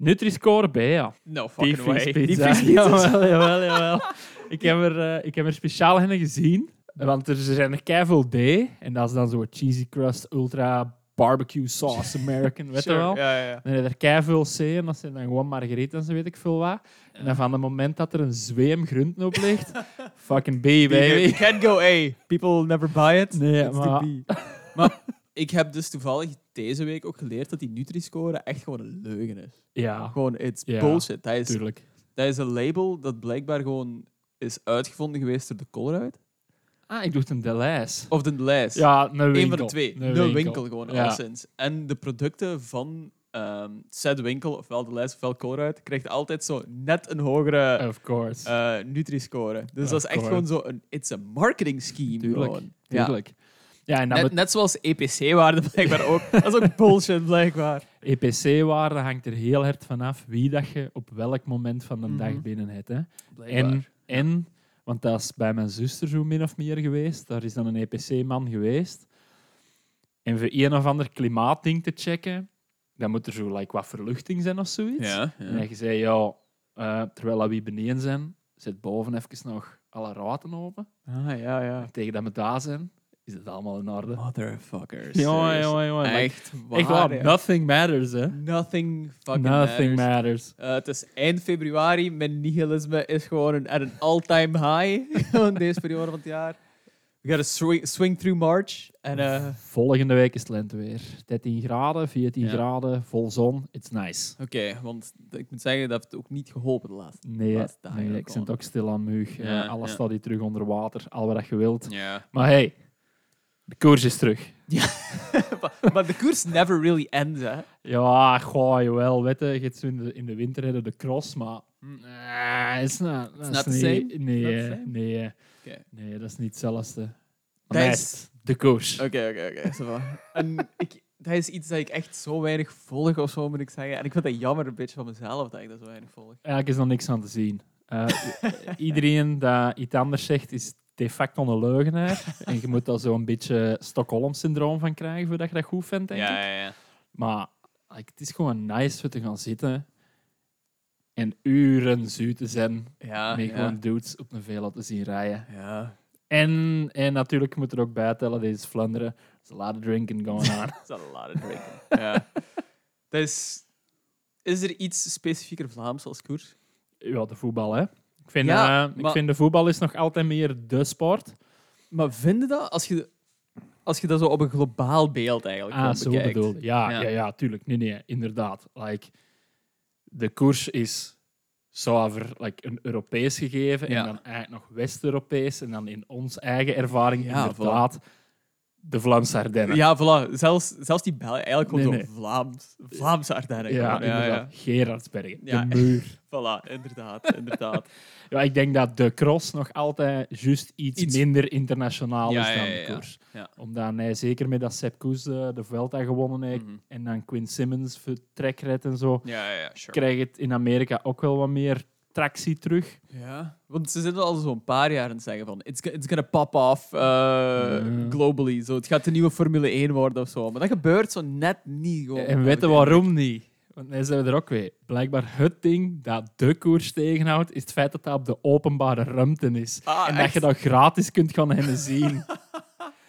Nutri-score B, ja. No fucking way. Diepvriespizza. Diepvriespizza's. Jawel, jawel, jawel. ik, heb er, eh, ik heb er speciaal een gezien. Want er zijn er keiveel D. En dat is dan zo'n cheesy crust, ultra barbecue sauce American, weet je Sure, wel. Ja, ja, ja. Dan heb je er keiveel C en dat zijn dan gewoon margaritas en weet ik veel wat. En dan van het moment dat er een zweem groenten op ligt, fucking B, baby. You can't go A. People never buy it. Nee, It's maar- the B. maar ik heb dus toevallig deze week ook geleerd dat die Nutri-score echt gewoon een leugen is. Ja, Gewoon, it's Ja, bullshit. Dat is, tuurlijk. dat is een label dat blijkbaar gewoon is uitgevonden geweest door de Colruyt. Ah, ik doe het een Deleuze. Of de lijst. Ja, een winkel. Eén van de twee. Een De winkel, gewoon, Ja. alleszins. En de producten van ehm said winkel, ofwel de lijst ofwel Colruyt, krijgt altijd zo net een hogere Of course. eh Nutri-score. Dus Of dat is echt course. gewoon zo een... It's a marketing scheme, Tuurlijk. gewoon. Tuurlijk. Ja, en dan Net, zoals EPC-waarde blijkbaar ook. Dat is ook bullshit, blijkbaar. EPC-waarde hangt er heel hard vanaf wie dat je op welk moment van de Mhm. dag binnen hebt. Hè. Blijkbaar. En, en, want dat is bij mijn zuster zo min of meer geweest. Daar is dan een EPC-man geweest. En voor een of ander klimaatding te checken, dan moet er zo like, wat verluchting zijn of zoiets. Ja, En hij zei, ja, eh, terwijl we beneden zijn, zet boven even nog alle ruiten open. Ah, ja, ja. En tegen dat we daar zijn, is het allemaal in orde. Motherfuckers. Jongen, jongen, jongen. Like, Echt waar. Echt waar, ja. nothing matters, hè. Nothing fucking Nothing matters. matters. Eh, het is eind februari. Mijn nihilisme is gewoon een, at een all-time high. Gewoon deze periode van het jaar. We gaan swing, swing through March. En eh, Volgende week is het lenteweer. 13 graden, 14 Ja. graden, vol zon. It's nice. oké, want ik moet zeggen, dat heeft ook niet geholpen de laatste. Nee, Laatste dagen nee ik zit ook stil aan mug. Ja, alles ja. staat hier terug onder water. Al wat je wilt. Ja. Maar hey, de koers is terug. maar, maar de koers never really ends, hè. Ja, goh, jawel. Weet je, in de, in de winter hebben de cross, maar... Nee, is not, dat not is the niet- same? Nee, eh, nee, eh, Oké. nee, dat is niet hetzelfde. Dat is- de koers. Oké, oké, oké. En ik, dat is iets dat ik echt zo weinig volg, of zo moet ik zeggen. En ik vind dat jammer een beetje van mezelf, dat ik dat zo weinig volg. Eigenlijk is er niks aan te zien. Eh, iedereen dat iets anders zegt, is de facto een leugenaar. en je moet daar zo'n beetje Stockholm-syndroom van krijgen voordat je dat goed vindt, denk ik. ja, ja. Maar like, het is gewoon nice om te gaan zitten en uren zuur te zijn Ja, met gewoon dudes op een velo te zien rijden. Ja, En, en natuurlijk moet er ook bij tellen, deze Vlaanderen. There's a lot of drinking going on. al een lot of drinking. ja. Is, is er iets specifieker Vlaams als koers? ja, de voetbal, hè. Ik vind, Ja, eh, ik maar- vind de voetbal is nog altijd meer de sport. Maar vind je dat, als je, als je dat zo op een globaal beeld eigenlijk Ah, zo bekijkt? bedoel. Ja, Ja. ja. Ja, tuurlijk. Nee, nee, inderdaad. Like, de koers is zo over like, een Europees gegeven Ja. en dan eigenlijk nog West-Europees en dan in ons eigen ervaring Ja, inderdaad de Vlaamse Ardennen. Ja, voilà. Zelfs, zelfs die Belgen, eigenlijk gewoon Nee, zo Vlaams, Vlaamse Ardennen. ja, gewoon. ja, inderdaad. Gerardsbergen, Ja. de muur. Voilà, inderdaad, inderdaad. Ja, ik denk dat de cross nog altijd juist iets, Iets- minder internationaal Ja, is dan ja, ja, de ja. koers. Ja. Omdat hij zeker met dat Sepp Koes eh, de Vuelta gewonnen heeft Mhm. en dan Quinn Simmons voor trekrit en zo, Ja, ja, ja, sure. krijg je het in Amerika ook wel wat meer tractie terug. Ja, want ze zitten al zo'n paar jaar aan het zeggen van it's, it's gonna pop off uh, globally. Zo, het gaat de nieuwe Formule 1 worden of zo. Maar dat gebeurt zo net niet. Gewoon, en weet je waarom niet? Want nee, zijn we er ook weer. Blijkbaar het ding dat de koers tegenhoudt, is het feit dat dat op de openbare ruimte is. Ah, en dat echt? je dat gratis kunt gaan hen zien.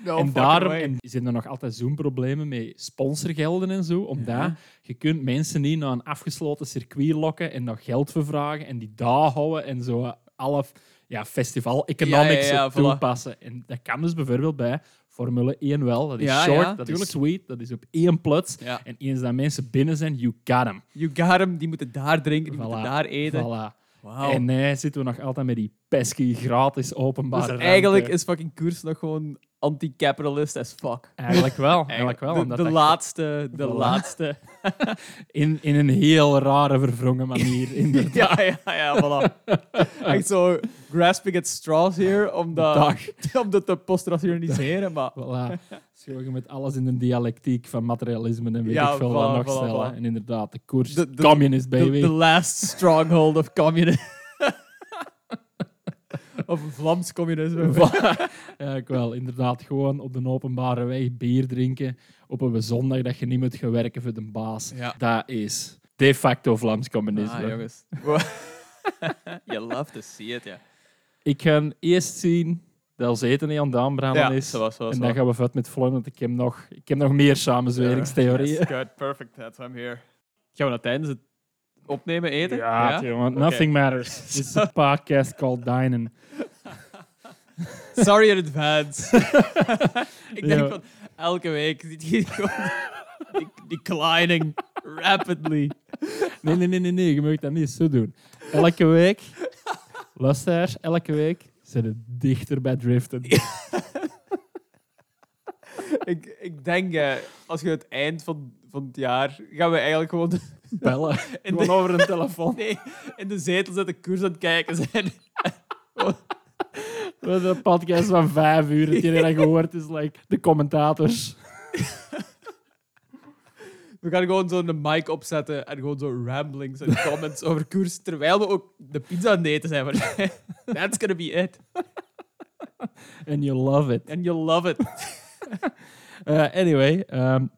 No en daarom en zijn er nog altijd zo'n problemen met sponsorgelden en zo. Omdat je kunt mensen niet naar een afgesloten circuit lokken en nog geld vervragen en die daar houden en zo alle ja, festival economics Ja, ja, ja, op voilà. toepassen. En dat kan dus bijvoorbeeld bij Formule 1 wel. Dat is Ja, short, ja, dat tuurlijk. is sweet, dat is op één plots. Ja. En eens dat mensen binnen zijn, you got them. You got hem, die moeten daar drinken, die Voilà. moeten daar eten. Voilà. En nee, zitten we nog altijd met die pesky gratis openbare dus ruimte. eigenlijk is fucking koers nog gewoon anti-capitalist as fuck. Eigenlijk wel, eigenlijk wel. de, omdat de laatste, de laatste. in, in een heel rare, verwrongen manier. Inderdaad. ja, ja, ja, voilà. Echt zo grasping at straws hier om dat, Dag. om dat te postrationaliseren, maar... Voilà. Je met alles in een dialectiek van materialisme en weet Ja, ik veel voilà, wat nog voilà, stellen. voilà. En inderdaad, de koers, De- de- communist The, baby. the last stronghold of communism. Of Vlaams communisme. ja, ik wel. Inderdaad, gewoon op de openbare weg bier drinken op een zondag dat je niet moet gaan werken voor de baas. Ja. Dat is de facto Vlaams communisme. Ah, jongens. you love to see it, ja. Ik ga eerst zien dat ons eten niet aan het aanbranden Ja, is. zo was, zo en zo dan gaan we vet met Floyd, want ik heb nog, ik heb nog meer samenzweringstheorieën. Yes, good, perfect. That's why I'm here. Gaan we dat tijdens het opnemen eten? Ja, jongen, Oké. nothing matters. This is a podcast called Dinen. Sorry in advance. ik denk van elke week je gewoon de- declining rapidly. Nee, nee, nee, nee, nee, je mag dat niet zo doen. Elke week, luisteraars, elke week zijn het dichter bij driften. ik, ik denk, eh, als je het eind van, van het jaar, gaan we eigenlijk gewoon Bellen. in Gewoon de, over een telefoon. nee, in de zetel zitten koers aan het kijken zijn. We hebben een podcast van vijf uur. Het enige dat gehoord is like, de commentators. We gaan gewoon zo'n mic opzetten en gewoon zo ramblings en comments over koers, terwijl we ook de pizza aan het eten zijn. Maar that's gonna be it. And you love it. And you'll love it. Uh, anyway, um,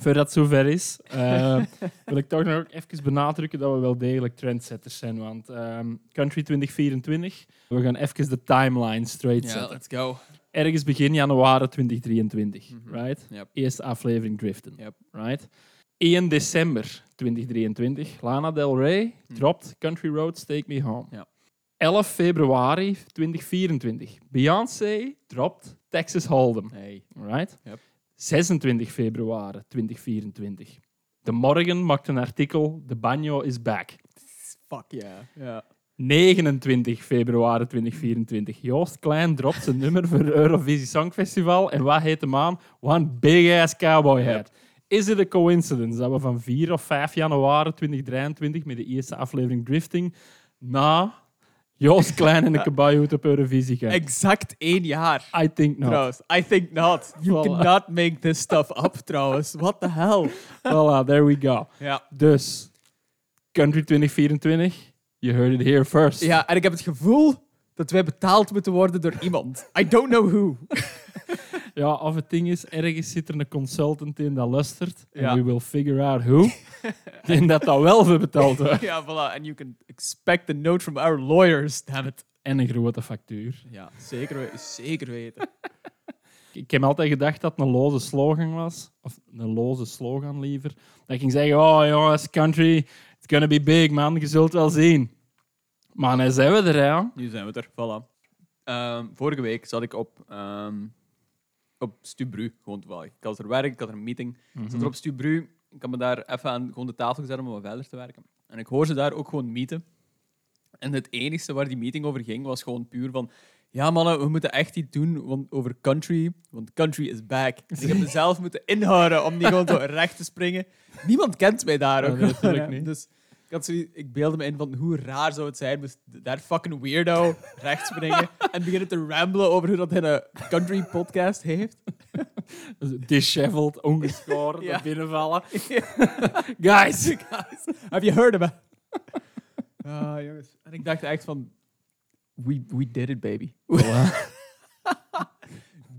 voordat het zover is, uh, wil ik toch nog even benadrukken dat we wel degelijk trendsetters zijn. Want um, Country 2024, we gaan even de timeline straight Ja, zetten. let's go. Ergens begin januari 2023, Mhm. right? Yep. Eerste aflevering Driften, Yep. right? 1 december 2023, Lana Del Rey Hm. dropt Country Roads Take Me Home. Ja. 11 februari 2024, Beyoncé dropt Texas Hold'em. Hey. Right? Yep. 26 februari 2024. De Morgen maakt een artikel The Banjo is back. Fuck yeah. Ja. 29 februari 2024. Joost Klein dropt zijn nummer voor het Eurovisie Songfestival. En wat heet de man? One big ass cowboy hat. Is het een coincidence dat we van 4 of 5 januari 2023 met de eerste aflevering Drifting na Joost Klein en de Kabajhoed op Eurovisie gaan? Exact één jaar. I think not. Trouwens, I think not. You Voilà. cannot make this stuff up, trouwens. What the hell? Voilà, there we go. Ja. Dus, Country 2024, you heard it here first. ja, en ik heb het gevoel dat wij betaald moeten worden door iemand. I don't know who. Ja, of het ding is, ergens zit er een consultant in dat luistert. En Ja. we will figure out who. en dat dat wel voor betaald wordt. ja, voilà. And you can expect a note from our lawyers, damn it. En een grote factuur. Ja, zeker, we- zeker weten. Ik heb altijd gedacht dat het een loze slogan was. Of een loze slogan liever. Dat ik ging zeggen, oh jongens, country, it's gonna be big man, je zult wel zien. Maar dan zijn we er, ja. Nu zijn we er, voilà. Ehm, vorige week zat ik op, ehm op Stubru, gewoon toevallig. Ik had er werk, ik had er een meeting. Ik zat er op Stubru, ik had me daar even aan gewoon de tafel gezet om wat verder te werken. En ik hoor ze daar ook gewoon meeten. En het enige waar die meeting over ging, was gewoon puur van... Ja, mannen, we moeten echt iets doen want, over country, want country is back. En ik heb mezelf moeten inhouden om niet gewoon zo recht te springen. Niemand kent mij daar Ja, ook. nee, natuurlijk niet. Dus had zoiets- ik beelde me in van hoe raar zou het zijn moest daar fucking weirdo recht springen en beginnen te ramblen over hoe dat hij een country podcast heeft. Disheveled, ongeschoren, Ja. naar binnenvallen. Guys! Guys, have you heard of it? Ah, jongens. En ik dacht echt van, we, we did it, baby.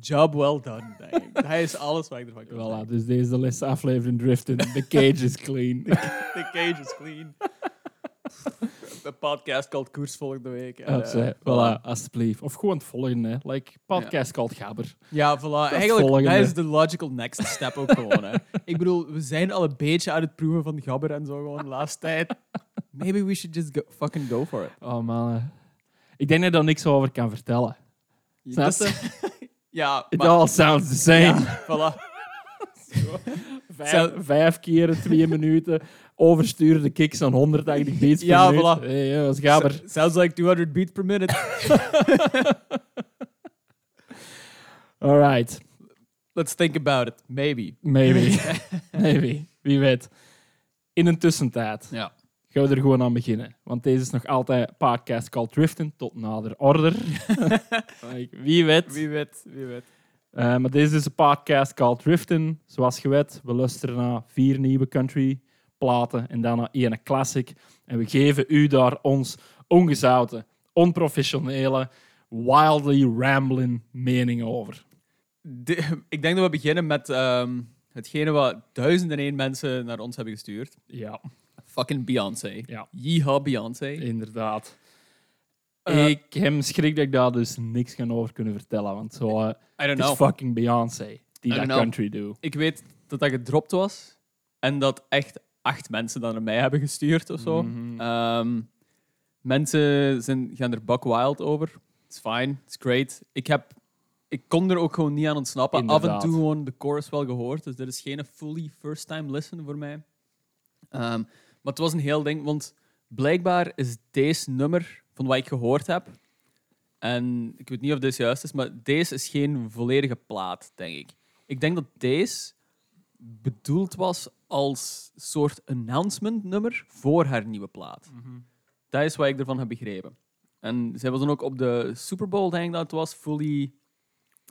Job well done. Dat is alles wat ik ervan kan Voilà, dus deze is de laatste aflevering Driften. The cage is clean. The cage is clean. De podcast called Koers volgende week. En, Dat voilà, alsjeblieft. Of gewoon het volgende, hè. Like, podcast called Gabber. Ja, voilà. Eigenlijk, volgende. dat is de logical next step ook gewoon. Hè. Ik bedoel, we zijn al een beetje aan het proeven van gabber en zo gewoon de laatste tijd. Maybe we should just go, fucking go for it. Oh man. Ik denk dat ik er niks over kan vertellen. Snap Dat ja, It maar... all sounds the same. Ja, voilà. Vijf, vijf keer twee minuten. Oversturen de kicks aan 180 beats Ja, per minuut. voilà. Hey, ja, dat is Gabber. S- Sounds like 200 beats per minute. Alright. Let's think about it. Maybe. Maybe. Maybe. Wie weet. In een tussentijd Ja. Gaan we er gewoon aan beginnen. Want deze is nog altijd een podcast called Driften tot nader order. Wie weet. Wie weet, wie weet. Eh, maar deze is een podcast called Driften. Zoals je weet, we luisteren naar vier nieuwe country platen en naar één classic. En we geven u daar ons ongezouten, onprofessionele, wildly rambling mening over. De- ik denk dat we beginnen met ehm, hetgene wat duizenden en één mensen naar ons hebben gestuurd. Ja. Fucking Beyoncé. Ja. Yeehaw Beyoncé. Inderdaad. Eh, ik heb schrik dat ik daar dus niks kan over kunnen vertellen. Want zo, eh, I don't het is know. fucking Beyoncé die dat know. country doet. Ik weet dat dat gedropt was. En dat echt acht mensen dat naar mij hebben gestuurd of zo. Mhm. Ehm, mensen zijn, gaan er buck wild over. It's fine, it's great. Ik, heb, ik kon er ook gewoon niet aan ontsnappen. Af en toe gewoon de chorus wel gehoord. Dus dit is geen fully first time listen voor mij. Ehm, maar het was een heel ding, want blijkbaar is deze nummer, van wat ik gehoord heb, en ik weet niet of dit juist is, maar deze is geen volledige plaat, denk ik. Ik denk dat deze bedoeld was als soort announcement nummer voor haar nieuwe plaat. Dat is wat ik ervan heb begrepen. En zij was dan ook op de Super Bowl, denk ik dat het was, fully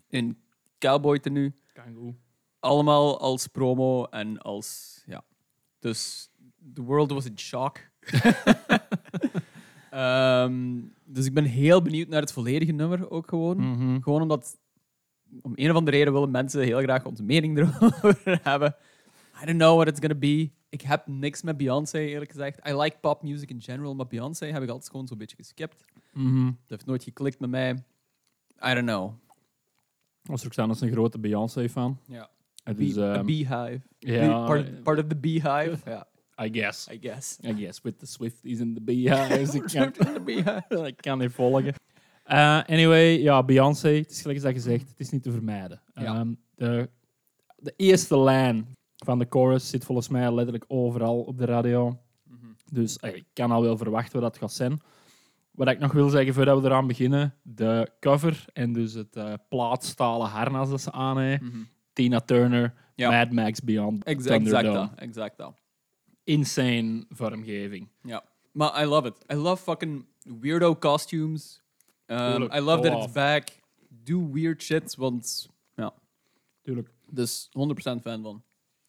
in cowboy tenue. Kan goed. Allemaal als promo en als, ja. Dus the world was in shock. Ehm, dus ik ben heel benieuwd naar het volledige nummer ook gewoon. Mhm. Gewoon omdat, om een of andere reden willen mensen heel graag onze mening erover hebben. I don't know what it's gonna be. Ik heb niks met Beyoncé, eerlijk gezegd. I like pop music in general, maar Beyoncé heb ik altijd gewoon zo'n beetje geskipt. Mhm. Dat heeft nooit geklikt met mij. I don't know. Staan als een grote Beyoncé-fan. Ja. Is, a ehm, beehive. ja, part, part of the beehive. Ja, I guess. I guess. I guess, with the Swifties and the Beehives. ik, kan, the beehive. ik kan niet volgen. Eh, anyway, ja, Beyoncé, het is gelijk als dat gezegd, het is niet te vermijden. Ja. Ehm, de, de eerste lijn van de chorus zit volgens mij letterlijk overal op de radio. Mhm. Dus eh, ik kan al wel verwachten wat dat gaat zijn. Wat ik nog wil zeggen voordat we eraan beginnen, de cover en dus het eh plaatstalen harnas dat ze aan heeft. Mhm. Tina Turner, Ja. Mad Max Beyond Ex- Exact dat. Exact dat. Insane vormgeving. Ja. Maar I love it. I love fucking weirdo costumes. Um. I love that Oh. it's back. Do weird shit, want... Ja. Tuurlijk. Dus 100% fan van.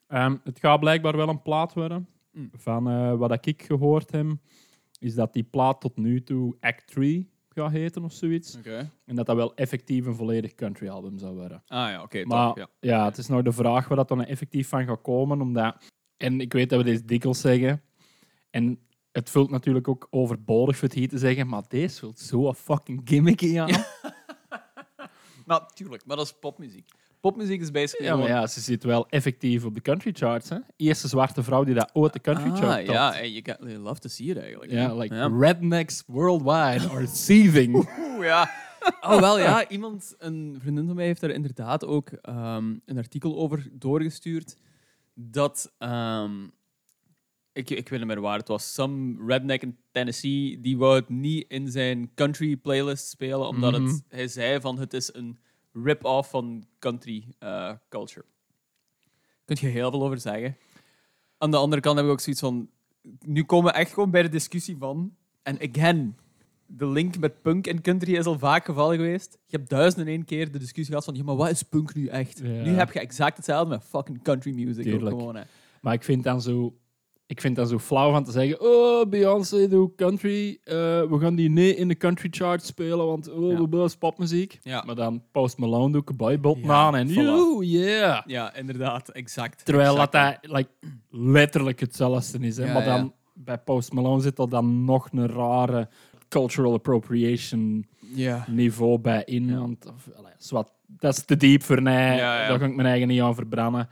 Ehm, het gaat blijkbaar wel een plaat worden. Mm. Van eh, wat ik gehoord heb, is dat die plaat tot nu toe Act 3 gaat heten of zoiets. Oké. En dat dat wel effectief een volledig country album zou worden. Ah ja, oké. Maar top, ja. ja, het is nog de vraag waar dat dan effectief van gaat komen. Omdat, en ik weet dat we deze dikwijls zeggen. En het voelt natuurlijk ook overbodig voor het hier te zeggen. Maar deze voelt zo fucking gimmicky aan. Maar tuurlijk, maar dat is popmuziek. Popmuziek is basically Ja, maar ja, ze zit wel effectief op de country charts. Hè? Eerste zwarte vrouw die dat ooit de country Ah, chart topt. ja, you, got, you love to see it eigenlijk. Ja, like Ja. rednecks worldwide are seething. Oeh, ja. Oh, wel ja. Iemand, een vriendin van mij heeft daar inderdaad ook ehm, een artikel over doorgestuurd. Dat, ehm, ik, ik weet niet meer waar het was, some redneck in Tennessee, die wou het niet in zijn country playlist spelen, omdat Mhm. het, hij zei van het is een rip-off van country eh, culture. Daar kun je heel veel over zeggen. Aan de andere kant heb ik ook zoiets van, nu komen we echt gewoon bij de discussie van, en again, de link met punk en country is al vaak gevallen geweest. Je hebt duizend en één keer de discussie gehad van, ja, maar wat is punk nu echt? Ja. Nu heb je exact hetzelfde met fucking country music. Gewoon, hè. Maar ik vind dan zo... Ik vind dan zo flauw van te zeggen, oh, Beyoncé doet country. eh, we gaan die niet in de country chart spelen, want oh, Ja. dat is popmuziek. Ja. Maar dan Post Malone doe ik een boybot Ja, aan en voilà. yo, yeah. ja, inderdaad, exact. Terwijl exact. dat, dat like, letterlijk hetzelfde is. Hè? Ja, maar dan, bij Post Malone zit er dan nog een rare cultural appropriation Ja. niveau bij in. Ja. Want, of, allee, zwart, dat is te diep voor mij. Ja, ja. Daar ga ik mijn eigen niet aan verbranden.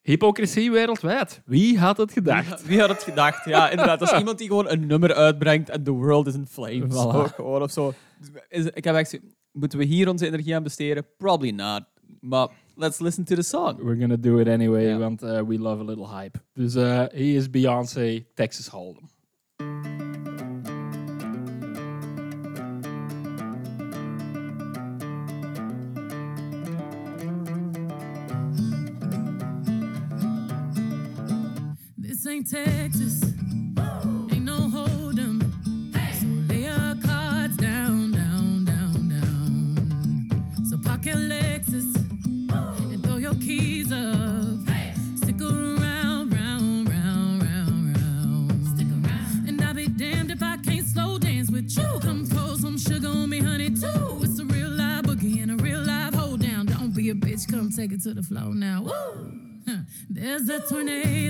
Hypocrisie wereldwijd. Wie had het gedacht? Wie had het gedacht? Ja, inderdaad. Als iemand die gewoon een nummer uitbrengt en the world is in flames. Voilà. Gewoon of zo. Dus Is, ik heb echt moeten we hier onze energie aan besteden? Probably not. Maar let's listen to the song. We're gonna do it anyway, want uh, we love a little hype. Dus uh, hier is Beyoncé, Texas Hold'em. Tornado,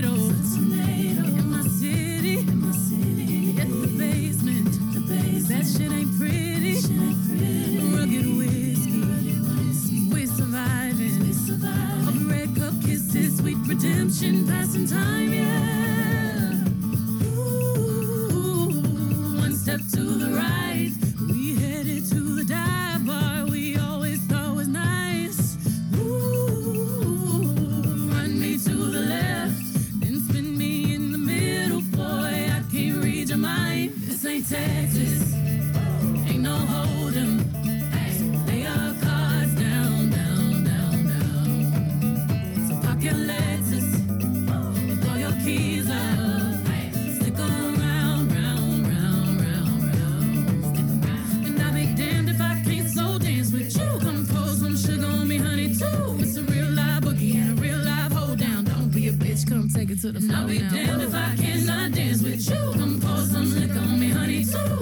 to the floor. I'll be damned if I cannot dance with you. Come pour some liquor on me, honey, too.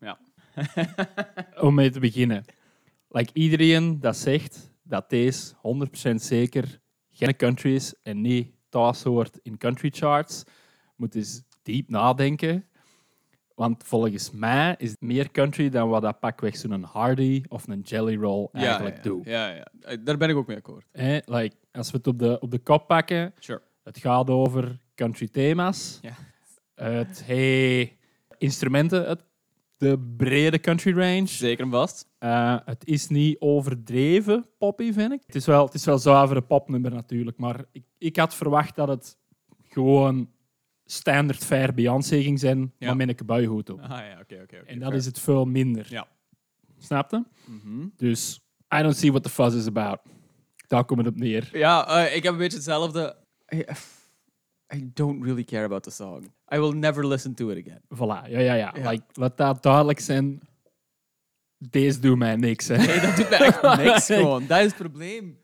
Ja. Om mee te beginnen. Like iedereen dat zegt dat deze 100% zeker geen country is en niet thuis hoort in country charts, moet eens diep nadenken. Want volgens mij is het meer country dan wat dat pakweg zo'n Hardy of een Jelly Roll eigenlijk ja, doet. Ja, ja. Eh, Daar ben ik ook mee akkoord. Like, als we het op de, op de kop pakken, Sure. het gaat over country thema's. Ja. Het hey, instrumenten, het, de brede country range. Zeker en vast. Eh, het is niet overdreven poppy, vind ik. Het is wel, het is wel zuivere popnummer natuurlijk, maar ik, ik had verwacht dat het gewoon standaard fair Beyoncé ging zijn, Ja. maar met een kabouihoed op. Ah ja, oké, oké. En dat fair. is het veel minder. Ja. Snap je? Mhm. Dus, I don't see what the fuss is about. Daar komt het op neer. Ja, eh, ik heb een beetje hetzelfde. I, I don't really care about the song. I will never listen to it again. Voilà, ja, ja, ja. Ja. Like, laat dat duidelijk zijn. Deze doet mij niks, hè. Nee, dat doet mij echt niks gewoon. Dat is het probleem.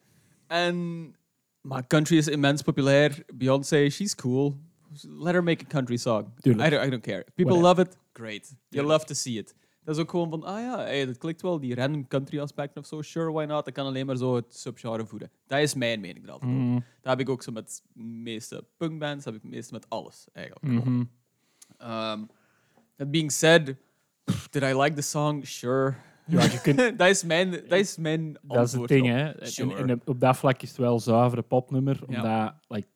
En... Maar country is immens populair. Beyoncé, she's cool. Let her make a country song. I don't, I don't care. People Whatever. love it. Great. You Tuurlijk. love to see it. Dat is ook gewoon van, ah ja, hey, dat klikt wel, die random country aspecten of zo. Sure, why not? Dat kan alleen maar zo het subgenre voeden. Dat is mijn mening er altijd over. Mhm, Dat heb ik ook zo met de meeste punkbands, dat heb ik het meeste met alles eigenlijk. Um, that being said, did I like the song? Sure. Ja, je kunt, dat is mijn, dat is mijn dat is het ding, op. hè. En, Sure. en op dat vlak is het wel een zuivere popnummer, Ja. omdat like,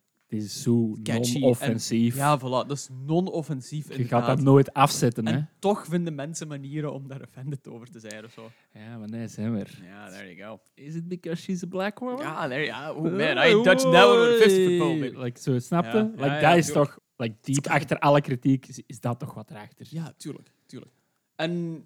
is zo non-offensief. en- Ja, voilà. Dat is non-offensief je gaat dat nooit afzetten, hè? En toch vinden mensen manieren om daar offended over te zijn of zo. Ja, maar nee, zijn we er. Ja, there you go. Is it because she's a black woman? Ja, there you go. Oh man, I touched that one with a 50 foot pole, baby. Like, zo, snapte? Ja, Like, ja, ja, dat is toch... Like, diep achter alle kritiek is, is dat toch wat erachter zit. Ja, tuurlijk, tuurlijk. En,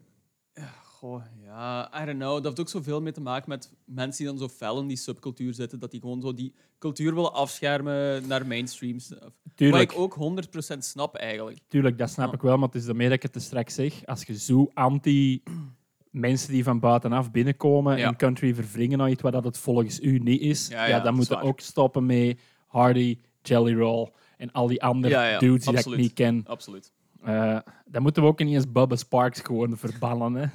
goh, ja, I don't know. Dat heeft ook zoveel mee te maken met mensen die dan zo fel in die subcultuur zitten, dat die gewoon zo die cultuur willen afschermen naar mainstream stuff. Tuurlijk. Wat ik ook 100% snap eigenlijk. Tuurlijk, dat snap Ja. ik wel, maar het is daarmee dat ik het te straks zeg. Als je zo anti mensen die van buitenaf binnenkomen Ja. en country verwringen naar iets wat dat het volgens u niet is, Ja, dan dat moet is je waar. ook stoppen met Hardy, Jelly Roll en al die andere dudes die dat ik niet ken. Absoluut. Eh, dan moeten we ook niet eens Bubba Sparks gewoon verbannen. Hè.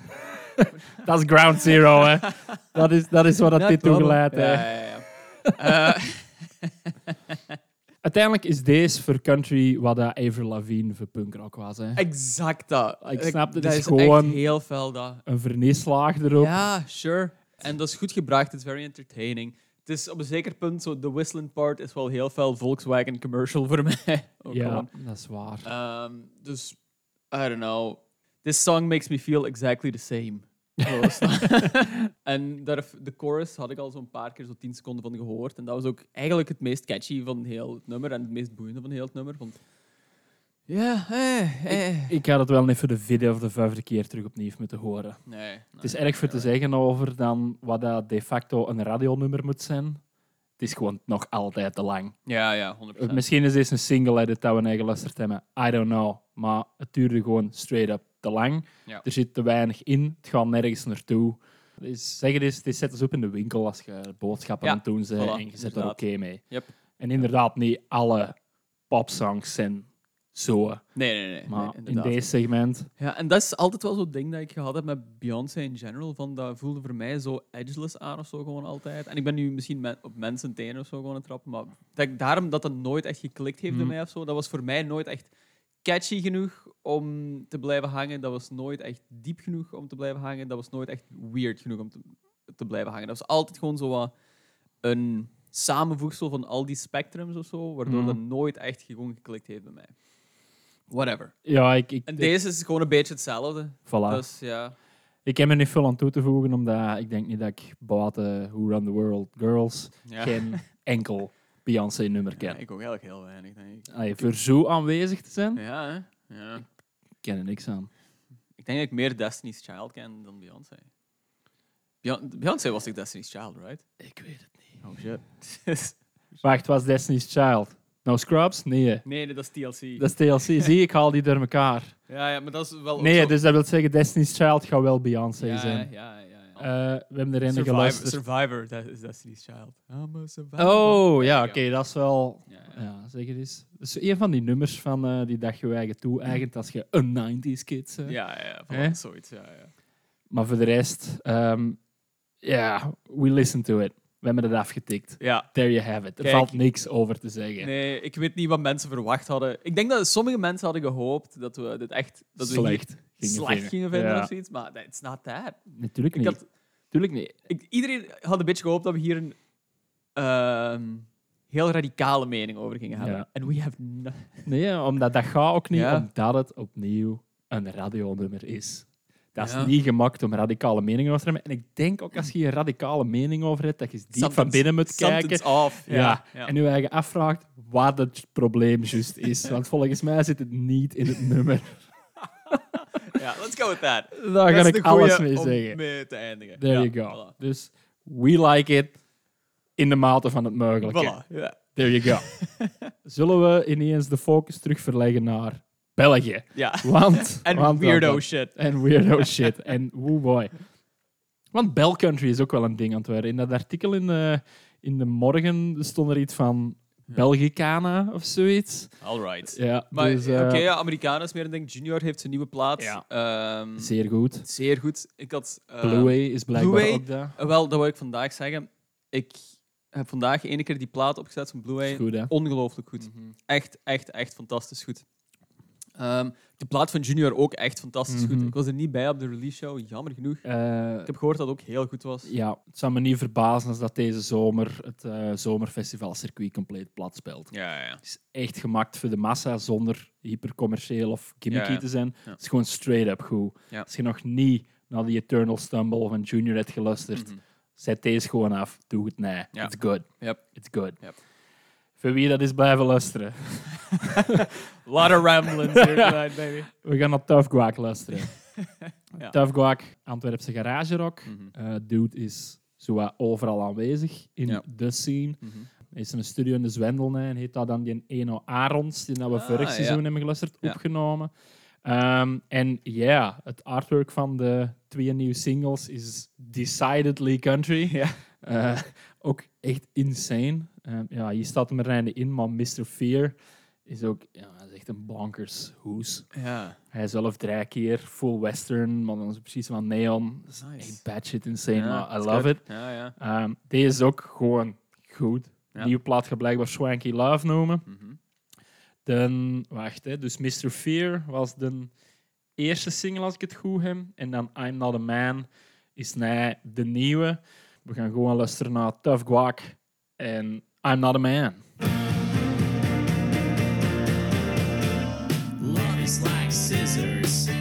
dat is ground zero. Hè. Dat, is, dat is wat dat dit toegeleid heeft. Ja, ja, ja. Eh, Uiteindelijk is deze voor country wat dat Avril Lavigne voor punkrock was. Hè. exact dat. Ik snap, dat is is gewoon- echt heel fel dat. Een verneeslaag erop. Ja, sure. En dat is goed gebracht. Het is very entertaining. Het is op een zeker punt, zo, de whistling part is wel heel veel Volkswagen commercial voor mij. Ook Ja, dat is waar. Ehm, dus, I don't know. This song makes me feel exactly the same. Dat. en daar, de chorus had ik al zo'n paar keer zo 10 seconden van gehoord. En dat was ook eigenlijk het meest catchy van heel het nummer en het meest boeiende van heel het nummer. Want ja, eh, eh. Ik ga het wel voor de video of de vijfde keer terug opnieuw moeten horen. Nee, Het is erg voor te zeggen over dan wat dat de facto een radionummer moet zijn. Het is gewoon nog altijd te lang. Ja, ja, 100%. Misschien is dit een single edit dat we eigen geluisterd hebben. I don't know. Maar het duurde gewoon straight up te lang. Ja. Er zit te weinig in. Het gaat nergens naartoe. Dus zeg het eens, dit zet eens op in de winkel als je boodschappen Ja, aan het doen bent voilà, en je zet er oké mee. Yep. En inderdaad, niet alle popsongs zijn zo. Nee, nee, nee. Maar nee, in deze segment... Ja, en dat is altijd wel zo'n ding dat ik gehad heb met Beyoncé in general. Van, dat voelde voor mij zo edgeless aan of zo gewoon altijd. En ik ben nu misschien op mensen tenen of zo gewoon aan het trappen. Maar dat ik daarom dat dat nooit echt geklikt heeft bij Mhm. mij of zo. Dat was voor mij nooit echt catchy genoeg om te blijven hangen. Dat was nooit echt diep genoeg om te blijven hangen. Dat was nooit echt weird genoeg om te, te blijven hangen. Dat was altijd gewoon zo wat een samenvoegsel van al die spectrums of zo. Waardoor Mhm. dat nooit echt gewoon geklikt heeft bij mij. Whatever. Ja, ik... ik En deze is gewoon een beetje hetzelfde. voilà. Dus ja. Ik heb er niet veel aan toe te voegen, omdat ik denk niet dat ik buiten Who Run the World Girls ja. geen enkel Beyoncé-nummer ken. Ja, ik ook eigenlijk heel weinig, denk ik. Allee, voor zo aanwezig te zijn, Ja, hè? ja. ik ken er niks aan. Ik denk dat ik meer Destiny's Child ken dan Beyoncé. Beyon- Beyoncé was ik Destiny's Child, right? Ik weet het niet. Oh shit. Wacht, was Destiny's Child? No Scrubs? Nee. nee, nee, dat is TLC. Dat is TLC. Zie, ik haal die door elkaar. Ja, ja, maar dat is wel. Nee, zo- dus dat wil zeggen, Destiny's Child gaat wel Beyoncé ja, zijn. ja, ja, ja. Eh, we hebben er een Survivor, geluisterd. Survivor, dat is Destiny's Child. I'm a survivor. Oh, ja, oké, dat is wel... Ja, ja. Ja, zeg het eens. Dat is een van die nummers van eh, die dag je eigen toe eigent als je een 90s kid bent. Ja, ja, ja, Hè? voilà, zoiets. Ja, ja. Maar voor de rest, ehm, ja, we listen to it. We hebben het afgetikt. ja. There you have it. Er Kijk. valt niks over te zeggen. Nee, ik weet niet wat mensen verwacht hadden. Ik denk dat sommige mensen hadden gehoopt dat we dit echt dat we Slecht. Gingen slecht gingen vinden Ja. of zoiets, maar it's not that. Natuurlijk Ik niet. had, Natuurlijk niet. ik, iedereen had een beetje gehoopt dat we hier een ehm, heel radicale mening over gingen hebben. Ja. En we have no Nee, omdat dat gaat ook niet, omdat het opnieuw een radionummer is. Dat is Ja. niet gemaakt om radicale meningen over te hebben. En ik denk ook als je een radicale mening over hebt, dat je diep van binnen moet kijken. Ja. Ja, ja. En je eigen afvraagt wat het probleem juist is. Want volgens mij zit het niet in het nummer. Ja, let's go with that. Daar ga Dat ik alles mee om zeggen. mee te eindigen. There you go. Voilà. Dus we like it in de mate van het mogelijke. Voilà. There you go. Zullen we ineens de focus terugverleggen naar België? ja. Want, En want- weirdo want- shit. En weirdo shit. En woo boy. Want Bell Country is ook wel een ding aan het worden. In dat artikel in de, in de morgen stond er iets van Belgicana of zoiets. Alright. Ja, Maar dus, oké, eh, ja, Amerikanen is meer een ding. Junior heeft zijn nieuwe plaat. Ja. Ehm, zeer goed. zeer goed. Ik had... Blue Way is blijkbaar ook daar. eh, wel, dat wil ik vandaag zeggen. Ik heb vandaag ene keer die plaat opgezet van Blue goed, hè? Ongelooflijk goed. Mhm. Echt, echt, echt fantastisch goed. Ehm, de plaat van Junior ook echt fantastisch Mhm. goed. Ik was er niet bij op de release show, jammer genoeg. Eh, Ik heb gehoord dat het ook heel goed was. ja, het zou me niet verbazen als dat deze zomer het eh zomerfestivalcircuit compleet plat speelt. Ja, ja, ja. Het is echt gemaakt voor de massa zonder hypercommercieel of gimmicky Ja, te zijn. Het is gewoon straight up goed. Als je nog niet naar die Eternal Stumble van Junior hebt geluisterd, Mhm. zet deze gewoon af. Doe het nee. It's good. Yep. It's good. Yep. Voor wie dat is blijven luisteren. lot of ramblings here tonight, baby. We gaan naar Tough Guac luisteren. Ja. Tough Guac, Antwerpse garage rock. Mhm. Eh, dude is zo wat overal aanwezig in Ja. de scene. Mhm. Hij is in een studio in de Zwendel en heeft dat dan die Eno Arons, die dat we Ah, vorig ja. seizoen hebben geluisterd, opgenomen. Ehm, en ja, het artwork van de twee nieuwe singles is decidedly country. Ja. Eh, ook echt insane. Ehm, ja, hier staat hem er in, maar Mr. Fear is ook ja, hij is echt een bonkers hoes. Ja. Hij zelf drie keer full western, maar dan is het precies van neon. Dat is Nice. echt bad shit insane, Ja, maar I love good. it. Ja, ja. Ehm, deze is ook gewoon goed. Ja. Nieuwe plaat gaat blijkbaar Swanky Love noemen. Mhm. Dan, wacht, hè, dus Mr. Fear was de eerste single, als ik het goed heb. En dan I'm Not a Man is nee, de nieuwe. We gaan gewoon luisteren naar Tough Guac en I'm Not a Man. Love is like scissors.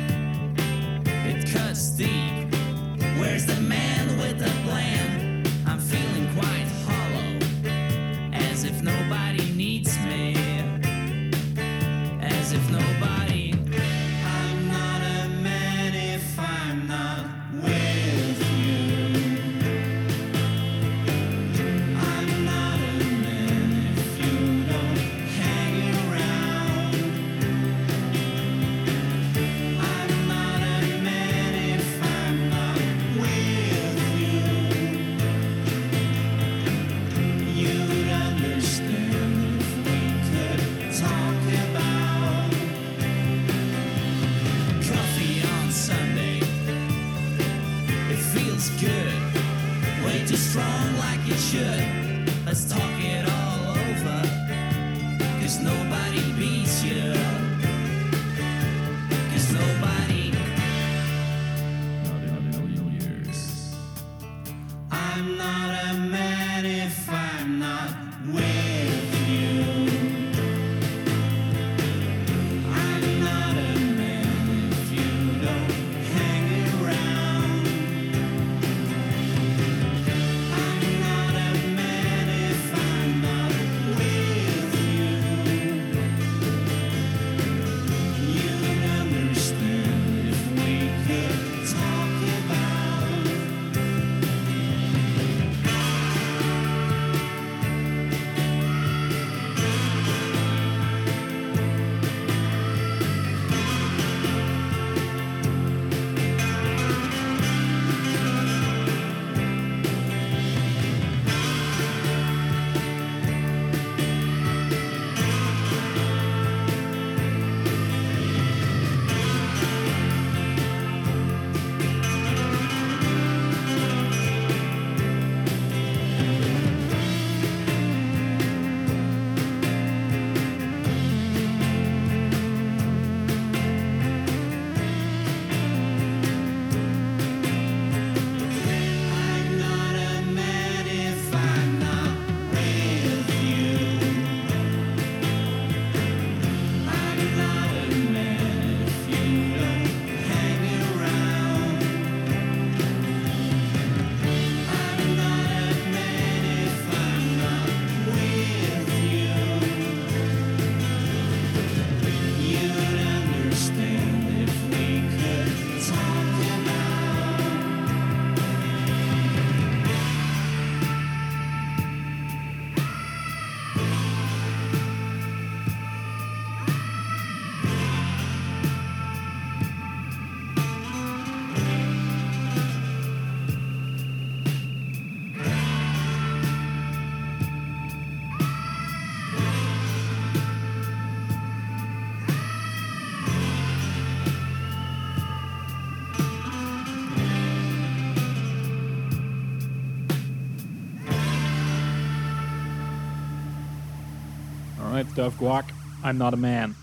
Alright, Tough Guac, I'm Not a Man.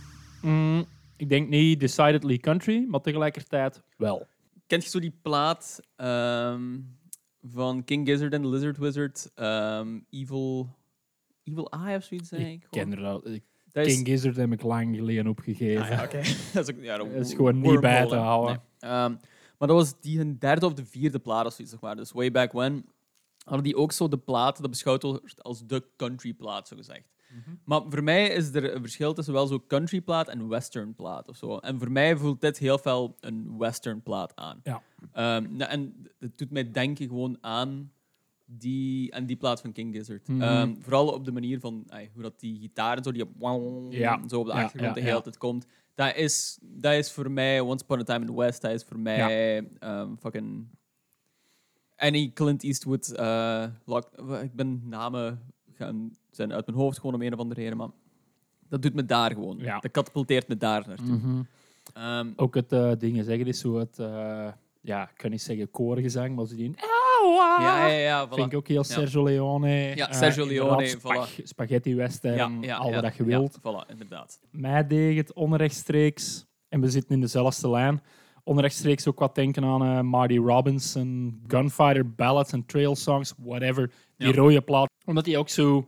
Mm, Ik denk niet decidedly country, maar tegelijkertijd wel. Kent je zo die plaat ehm, van King Gizzard en the Lizard Wizard? ehm, Evil, Evil Eye of zoiets, denk ik. Ik ken er al. ik- Dat is- King Gizzard heb ik lang geleden opgegeven. Ah, ja, oké. dat is, ook, ja, Dat is gewoon niet bij te houden. Ehm, maar dat was die hun derde of de vierde plaat of zoiets, zeg maar. Dus way back when hadden die ook zo de plaat dat beschouwd wordt als de country plaat, zo gezegd. Mhm. Maar voor mij is er een verschil tussen wel zo country plaat en western plaat of zo. En voor mij voelt dit heel veel een western plaat aan. Ja. Ehm, nou, en het doet mij denken gewoon aan die, aan die plaat van King Gizzard. Mhm. Ehm, vooral op de manier van ay, hoe dat die gitaar en zo, die op- Ja. zo op de achtergrond ja, de hele tijd komt. Dat is, dat is voor mij Once Upon a Time in the West. Dat is voor mij ehm, fucking any Clint Eastwood. lock- ik ben namen gaan zijn uit mijn hoofd gewoon om een of andere reden, maar dat doet me daar gewoon. Ja. Dat katapulteert me daar naartoe. Mhm. Ehm, Ook het eh dingen zeggen is zo het, eh, ja, ik kan niet zeggen koorgezang, maar ze die ja, ja, ja. voilà. vind ik ook heel Sergio Leone. Ja, eh, Sergio Leone, spag- Spaghetti western, ja, ja, al ja, wat dat je ja, wilt. voilà, inderdaad. Mij deed het onrechtstreeks, en we zitten in dezelfde lijn, onrechtstreeks ook wat denken aan eh, Marty Robbins en Gunfighter Ballads en Trail Songs, whatever. Die Ja. rode plaat. Omdat die ook zo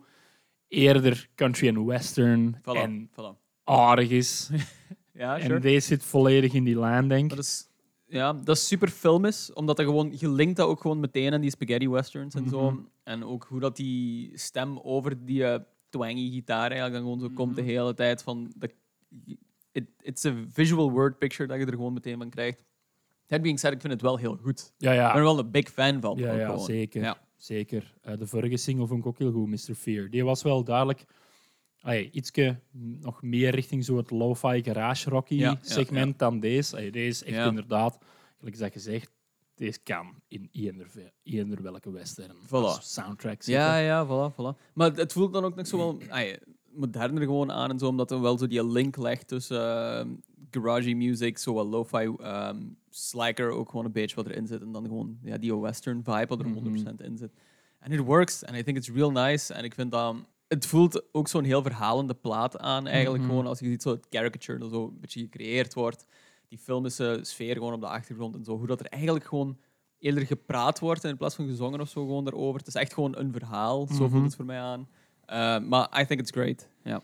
eerder country en western Voilà, en voilà. aardig is. Ja, En sure. deze zit volledig in die lijn, denk ik. Dat is, ja, dat is super filmisch, omdat dat gewoon, je linkt dat ook gewoon meteen aan die spaghetti westerns en Mhm. zo. En ook hoe dat die stem over die eh, twangy gitaar eigenlijk dan gewoon zo komt Mhm. de hele tijd. Van de, it, it's a visual word picture dat je er gewoon meteen van krijgt. That being said, ik vind het wel heel goed. Ja, Ik ben er ja. wel een big fan van. Ja, ja gewoon. zeker. Ja. Zeker. Eh, de vorige single vond ik ook heel goed, Mr. Fear. Die was wel duidelijk ay, ietske nog meer richting zo het lo-fi garage rocky Ja, ja, segment dan deze. Ay, deze is echt inderdaad, gelijk dat gezegd, deze kan in eender, ve- eender welke western Voilà. soundtrack zitten. Ja, ja, voilà, voilà. Maar het- voelt dan ook nog zo wel ah, moderner gewoon aan en zo, omdat er wel zo die link legt tussen uh, garage music, zo wat lo-fi, ehm slacker ook gewoon een beetje wat erin zit en dan gewoon ja, die western vibe wat er Mhm. 100% in zit. En it works, and I think it's real nice. En ik vind dat het voelt ook zo'n heel verhalende plaat aan, eigenlijk Mhm. gewoon als je ziet zo het caricature dat zo een beetje gecreëerd wordt, die filmische sfeer gewoon op de achtergrond en zo, hoe dat er eigenlijk gewoon eerder gepraat wordt in plaats van gezongen of zo gewoon daarover. Het is echt gewoon een verhaal, zo Mhm. voelt het voor mij aan. Uh, maar I think it's great. Ja.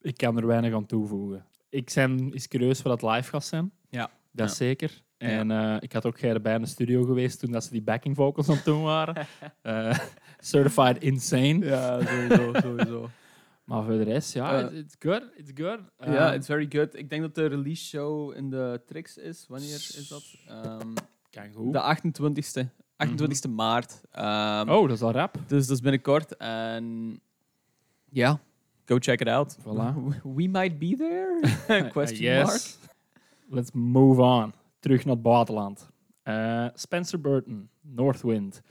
Ik kan er weinig aan toevoegen. Ik ben is curieus wat dat live gaat zijn. Ja. Dat Ja. zeker. En eh, ik had ook bij in de studio geweest toen dat ze die backing vocals aan het doen waren. Eh, certified insane. Ja, sowieso, sowieso. Maar voor de rest, ja, Eh, it's- it's good. It's good. Ja, Eh, it's very good. Ik denk dat de release show in de Trix is. Wanneer is dat? Ehm, kan goed. de 28ste. 28ste maart. Ehm, oh, dat is al rap. Dus dat is binnenkort. En ja, go check it out. Voilà. We, might be there? Question yes. mark. Let's move on. Terug naar het buitenland. Eh, Spencer Burton, Northwind.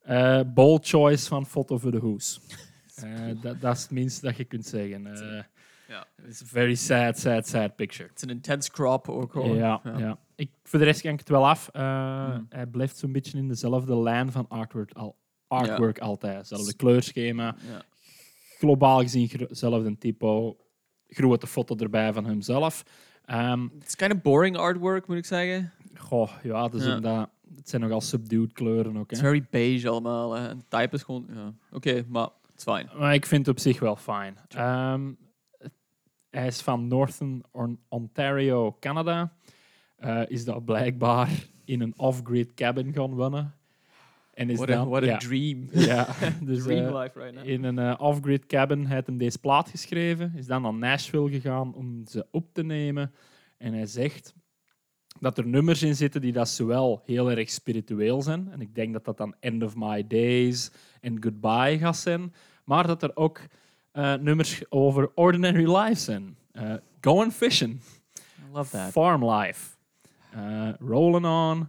Eh bold choice van Foto voor de Hoes. Eh, dat, dat is het minste dat je kunt zeggen. It's a very sad, sad, sad picture. Is een intense crop ook gewoon. Ja, ja. Ik, voor de rest kan ik het wel af. Hmm. Hij blijft zo'n beetje in dezelfde lijn van artwork, al, artwork altijd. Hetzelfde kleurschema. Ja. Globaal gezien hetzelfde typo. Grote foto erbij van hemzelf. Ehm, Het is kind of boring artwork, moet ik zeggen. goh, ja, dus Ja. inderdaad, het zijn nogal subdued kleuren ook. Het is very beige allemaal. Hè. En type is gewoon... Ja. Oké, maar het is fijn. Maar ik vind het op zich wel fijn. Ehm, hij is van Northern On- Ontario, Canada. Eh, is dat blijkbaar in een off-grid cabin gaan wonen. En is What a, what a ja, dream. ja, dus, dream eh, life right now. in een eh, off-grid cabin heeft hem deze plaat geschreven. Is dan naar Nashville gegaan om ze op te nemen. En hij zegt dat er nummers in zitten die dat zowel heel erg spiritueel zijn. En ik denk dat dat dan End of My Days en Goodbye gaat zijn. Maar dat er ook eh, nummers over ordinary life zijn. Going fishing. I love that. Farm life. Rolling on.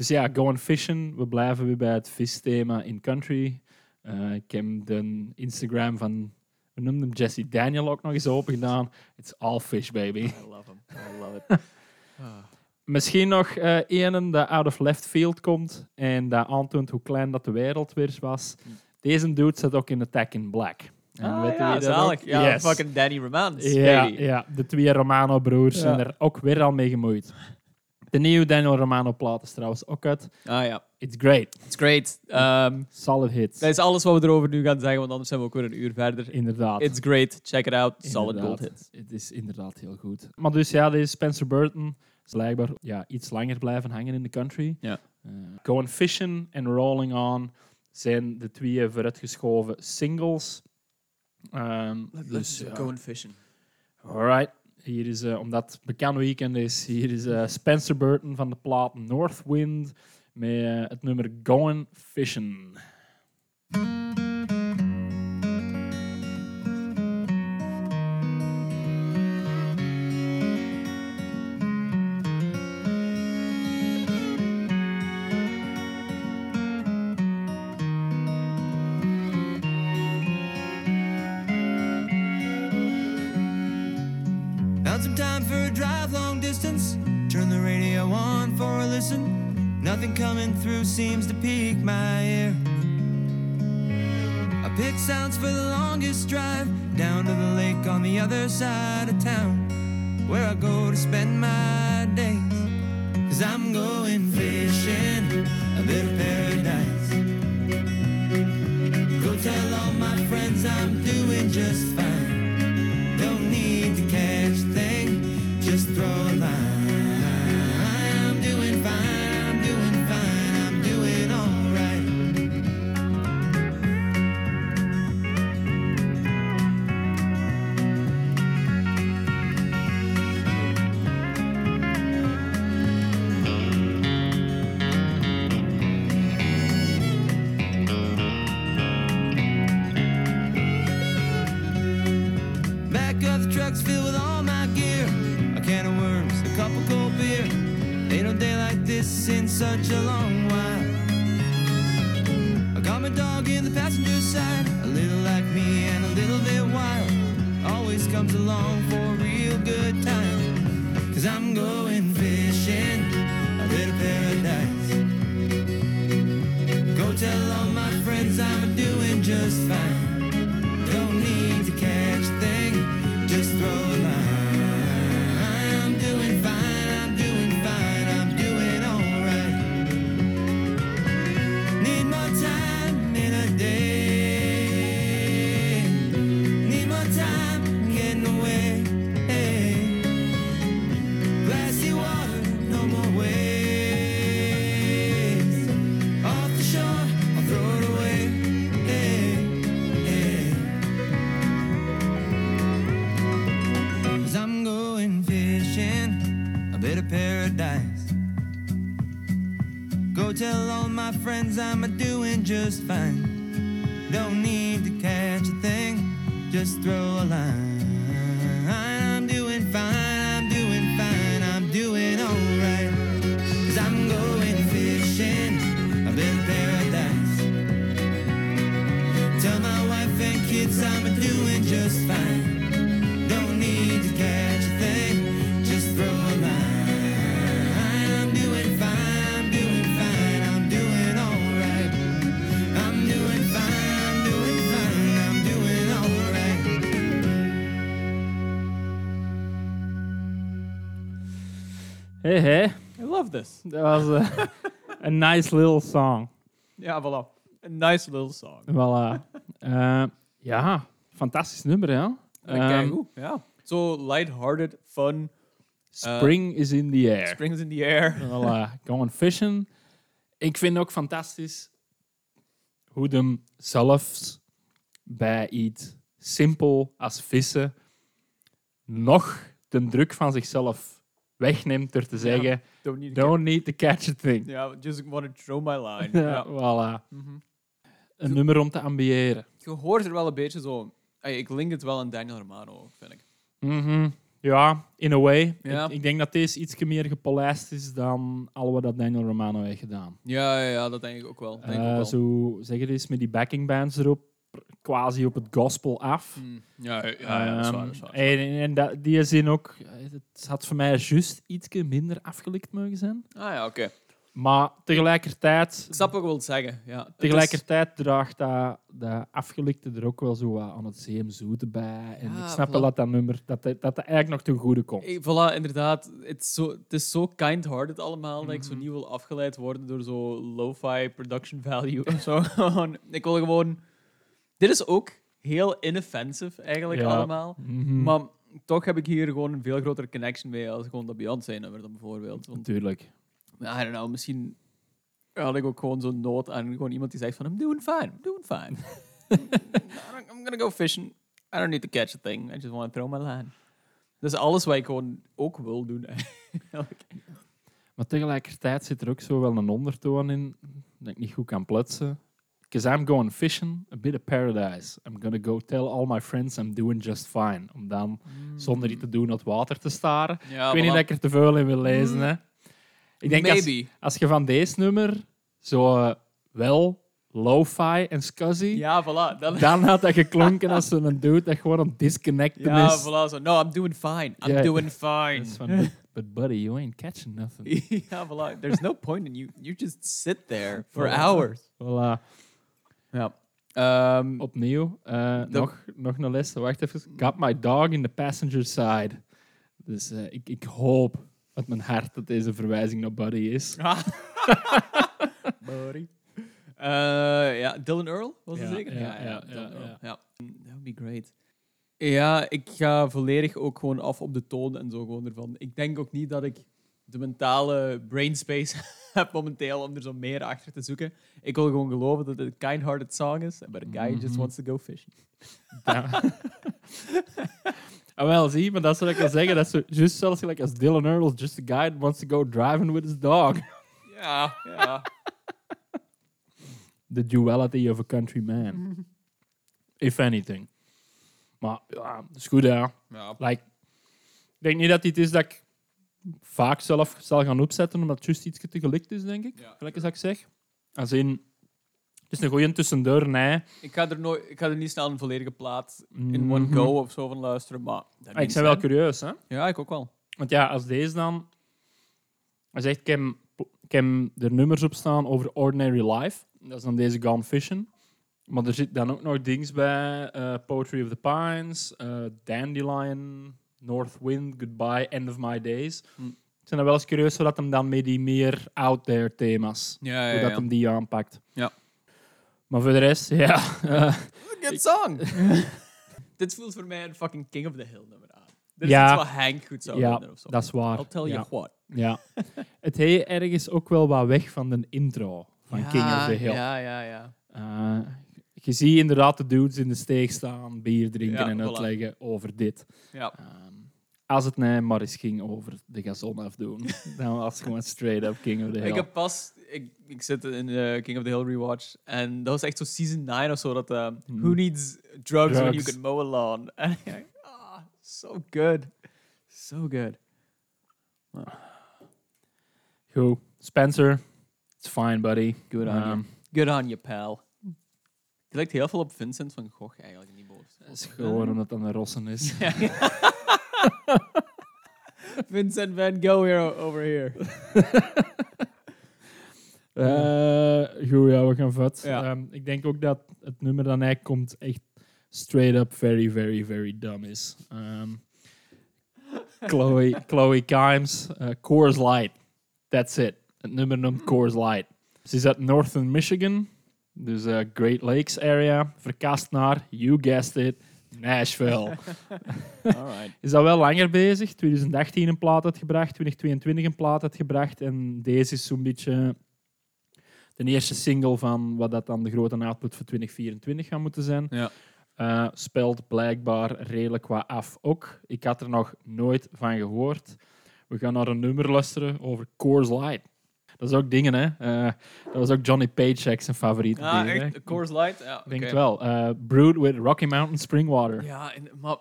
Dus ja, going fishing. We blijven weer bij het visthema in country. Eh, ik heb de Instagram van, we noemden hem Jesse Daniel ook nog eens open gedaan. It's all fish, baby. I love him. I love it. Ah. Misschien nog eh een dat out of left field komt en dat aantoont hoe klein dat de wereld weer was. Hm. Deze dude zat ook in Attack in Black. En Ah, weet ja, zalig. Ja, Yes. fucking Danny Romans. Ja, baby. ja, de twee Romano-broers Ja. zijn er ook weer al mee gemoeid. De nieuwe Daniel Romano-plaat is trouwens ook uit. Ah ja, It's great. it's great. Ehm, Solid hits. dat is alles wat we erover nu gaan zeggen, want anders zijn we ook weer een uur verder. Inderdaad. It's great. Check it out. Solid Inderdaad. gold hits. Het is inderdaad heel goed. Maar dus ja, deze Spencer Burton is blijkbaar ja, iets langer blijven hangen in de country. Ja. Eh, Going Fishing en Rolling On zijn de twee vooruitgeschoven singles. Ehm, dus, ja. going fishing. Alright. Hier is, eh, omdat bekend weekend is, hier is eh, Spencer Burton van de plaat Northwind met eh, het nummer Going Fishing. Sounds for the longest drive down to the lake on the other side of town, where I go to spend my days. Cause I'm going fishing, a bit fine. Dat was eh, een nice little song. Ja, voilà. A nice little song. Voilà. Eh, ja, fantastisch nummer, ja. Kijk, Ehm. Ja. Zo lighthearted, fun. Spring is in the air. Springs in the air. Voilà, going fishing. Ik vind ook fantastisch hoe hem zelfs bij iets simpel als vissen nog de druk van zichzelf wegneemt door te zeggen Don't need to don't need to catch a thing. Ja, just want to throw my line. Ja, voilà. Mhm. Een nummer om te ambiëren. Je hoort er wel een beetje zo... Ik link het wel aan Daniel Romano, vind ik. Mhm. Ja, in a way. Ja. Ik, ik denk dat deze iets meer gepolijst is dan al wat dat Daniel Romano heeft gedaan. Ja, ja, ja dat denk ik ook wel. Denk ik ook Eh, wel. zo zeg je eens met die backing bands erop, quasi op het gospel af. Mm, Ja, ja, ja, ja, dat is waar, dat is waar, dat is en en dat, die zin ook, het had voor mij juist iets minder afgelikt mogen zijn. Ah ja, oké. Maar tegelijkertijd, Ik snap wat je wilt zeggen. Ja. Is- tegelijkertijd draagt dat, dat afgelikte er ook wel zo wat aan het zeemzoete bij. En Ja, ik snap voilà. wel dat dat nummer dat, dat, dat eigenlijk nog ten goede komt. Eh, Voilà, inderdaad. Het is zo, het is zo kind-hearted allemaal dat ik Mhm. zo niet wil afgeleid worden door zo lo-fi production value of zo. Ik wil gewoon... Dit is ook heel inoffensive eigenlijk Ja. allemaal. Mhm. Maar toch heb ik hier gewoon een veel grotere connection mee als gewoon dat Beyoncé-nummer dan bijvoorbeeld. Want, Natuurlijk. I don't know, misschien had ik ook gewoon zo'n nood aan gewoon iemand die zegt van I'm doing fine, I'm doing fine. I'm gonna go fishing. I don't need to catch a thing. I just want to throw my line. Dat is alles wat ik gewoon ook wil doen. Maar tegelijkertijd zit er ook zo wel een ondertoon in dat ik niet goed kan plutsen. Because I'm going fishing, a bit of paradise. I'm gonna go tell all my friends I'm doing just fine. Om dan, zonder iets te doen, het water te staren. Ja, ik weet niet dat ik er te veel in wil lezen. Hè. Ik denk Maybe. als je van deze nummer zo eh, wel lo-fi en scuzzy, Ja, voilà. Dan, dan had dat geklonken als zo'n dude dat gewoon aan disconnecten ja, is. voilà. Zo, no, I'm doing fine. I'm doing fine. is van, but, but buddy, you ain't catching nothing. ja, voilà. There's no point in you. You just sit there for Voilà. hours. Voilà. Ja. Ehm, Opnieuw, eh, nog, nog een les. Wacht even. Got my dog in the passenger side. Dus eh, ik, ik hoop met mijn hart dat deze verwijzing naar Buddy is. Buddy. Eh, ja, Dylan Earl was het Ja, zeker? ja, ja, Dylan ja, Earl. ja. ja. That would be great. Ja, ik ga volledig ook gewoon af op de toon en zo gewoon ervan. Ik denk ook niet dat ik de mentale brainspace heb momenteel om er zo meer achter te zoeken. Ik wil gewoon geloven dat het een kind-hearted song is, but a guy just Mhm. wants to go fishing. Ah, wel, zie, maar dat is wat ik wil zeggen. Dat is juist zelfs gelijk als Dylan Earl, just a guy that wants to go driving with his dog. Ja, ja. The duality of a country man. If anything. Maar ja, dat is goed, ja. ja. Like, ik denk niet dat dit is dat ik vaak zelf zal gaan opzetten, omdat het juist iets te gelikt is, denk ik. Ja. Gelijk als ik zeg. Als in, het is een goeie tussendoor, nee. Ik ga er, nooit, ik ga er niet snel een volledige plaat in Mhm. one go of zo van luisteren, maar... dat Ah, ik ben wel curieus, hè. Ja, ik ook wel. Want ja, als deze dan... Hij zegt, ik heb, ik heb er nummers op staan over Ordinary Life. Dat is dan deze Gone Fishing. Maar er zit dan ook nog dingen bij. eh, Poetry of the Pines, eh, Dandelion, North Wind, Goodbye, End of My Days. Hm. Ik ben dan wel eens curieus hoe dat hem dan met die meer out-there thema's, Ja, hoe dat hem die aanpakt. Ja. Maar voor de rest, ja... eh, Good song! Dit voelt voor mij een fucking King of the Hill nummer aan. Dit is Ja. iets wat Hank goed zou ja, of zo. dat is waar. I'll tell you what. Ja. het heet ergens ook wel wat weg van de intro van King of the Hill. Ja, ja, ja. Uh, je ziet inderdaad de dudes in de steeg staan, bier drinken en voilà. uitleggen over dit. ja. Ehm, als het nee, maar eens ging over de gazon afdoen, dan was het gewoon straight up King of the Hill. Ik heb pas... Ik, ik zit in de King of the Hill rewatch en dat was echt zo season 9 of zo, dat eh, Hmm. Who needs drugs, when you can mow a lawn? En ik ah, so good. So good. Goed. Spencer, it's fine, buddy. Good on you. Good on you, pal. Die lijkt heel veel op Vincent van Gogh eigenlijk, niet boos. Dat is gewoon omdat het een rossen is. Vincent van Gogh here, over here. Eh, goed, ja, we gaan vat. Ja. Ehm, ik denk ook dat het nummer dat hij komt echt straight up very, very, very dumb is. Ehm, Chloe, Chloe Kimes, eh, Coors Light. That's it. Het nummer noemt Coors Light. Ze is uit Northern Michigan, dus eh, Great Lakes area. Verkast naar, you guessed it, Nashville. Is al wel langer bezig. 2018 een plaat uitgebracht, 2022 een plaat uitgebracht. En deze is zo'n beetje de eerste single van wat dat dan de grote output voor 2024 gaat moeten zijn. Ja. Eh, spelt blijkbaar redelijk wat af ook. Ik had er nog nooit van gehoord. We gaan naar een nummer luisteren over Coors Light. Dat is ook dingen, hè. Eh, dat was ook Johnny Paycheck zijn favoriete Ah, bier, hè. Coors Light? Ja, Ik denk het wel. Eh, brewed with Rocky Mountain Spring Water. Ja, en, maar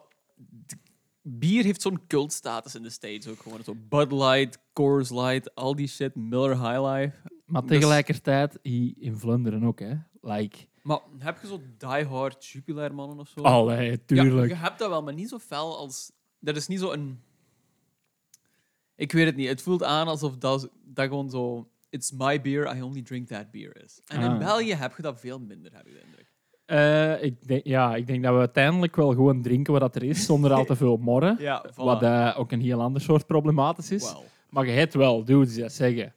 bier heeft zo'n cultstatus in de States ook gewoon. Zo Bud Light, Coors Light, al die shit, Miller High Life. Maar Dus- tegelijkertijd in Vlaanderen ook, hè. Like, Maar heb je zo diehard Jupiler mannen of zo? allee, Ja, tuurlijk. je hebt dat wel, maar niet zo fel als... Dat is niet zo een... Ik weet het niet. Het voelt aan alsof dat, dat gewoon zo it's my beer, I only drink that beer is. En in Ah. België heb je dat veel minder, heb ik de indruk. Eh, ik, denk, ja, ik denk dat we uiteindelijk wel gewoon drinken wat dat er is, zonder al te veel morren. Ja, voilà. Wat eh, ook een heel ander soort problematisch is. Maar je hebt wel dudes dat zeggen.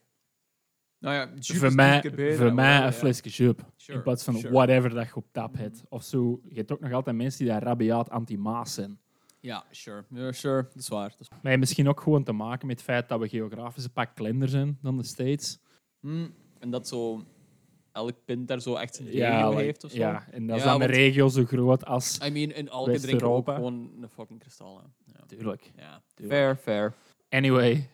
Nou ja, voor mij, voor mij wel, een ja. flesje jup. Sure, In plaats van sure. whatever dat je op tap hebt. Of zo. Je hebt ook nog altijd mensen die daar rabiaat anti-maas zijn. Ja, sure. Ja, sure. Dat is waar. Dat is... Maar misschien ook gewoon te maken met het feit dat we geografisch een pak kleiner zijn dan de States. Hm, En dat zo... Elk pint daar zo echt regio Ja, heeft of zo. ja, en dat is Ja, dan een regio zo groot als... I mean, in elke drinken we ook West-Europa. gewoon een fucking kristal. hè. Ja. Tuurlijk. ja. Tuurlijk. Fair, fair. Anyway.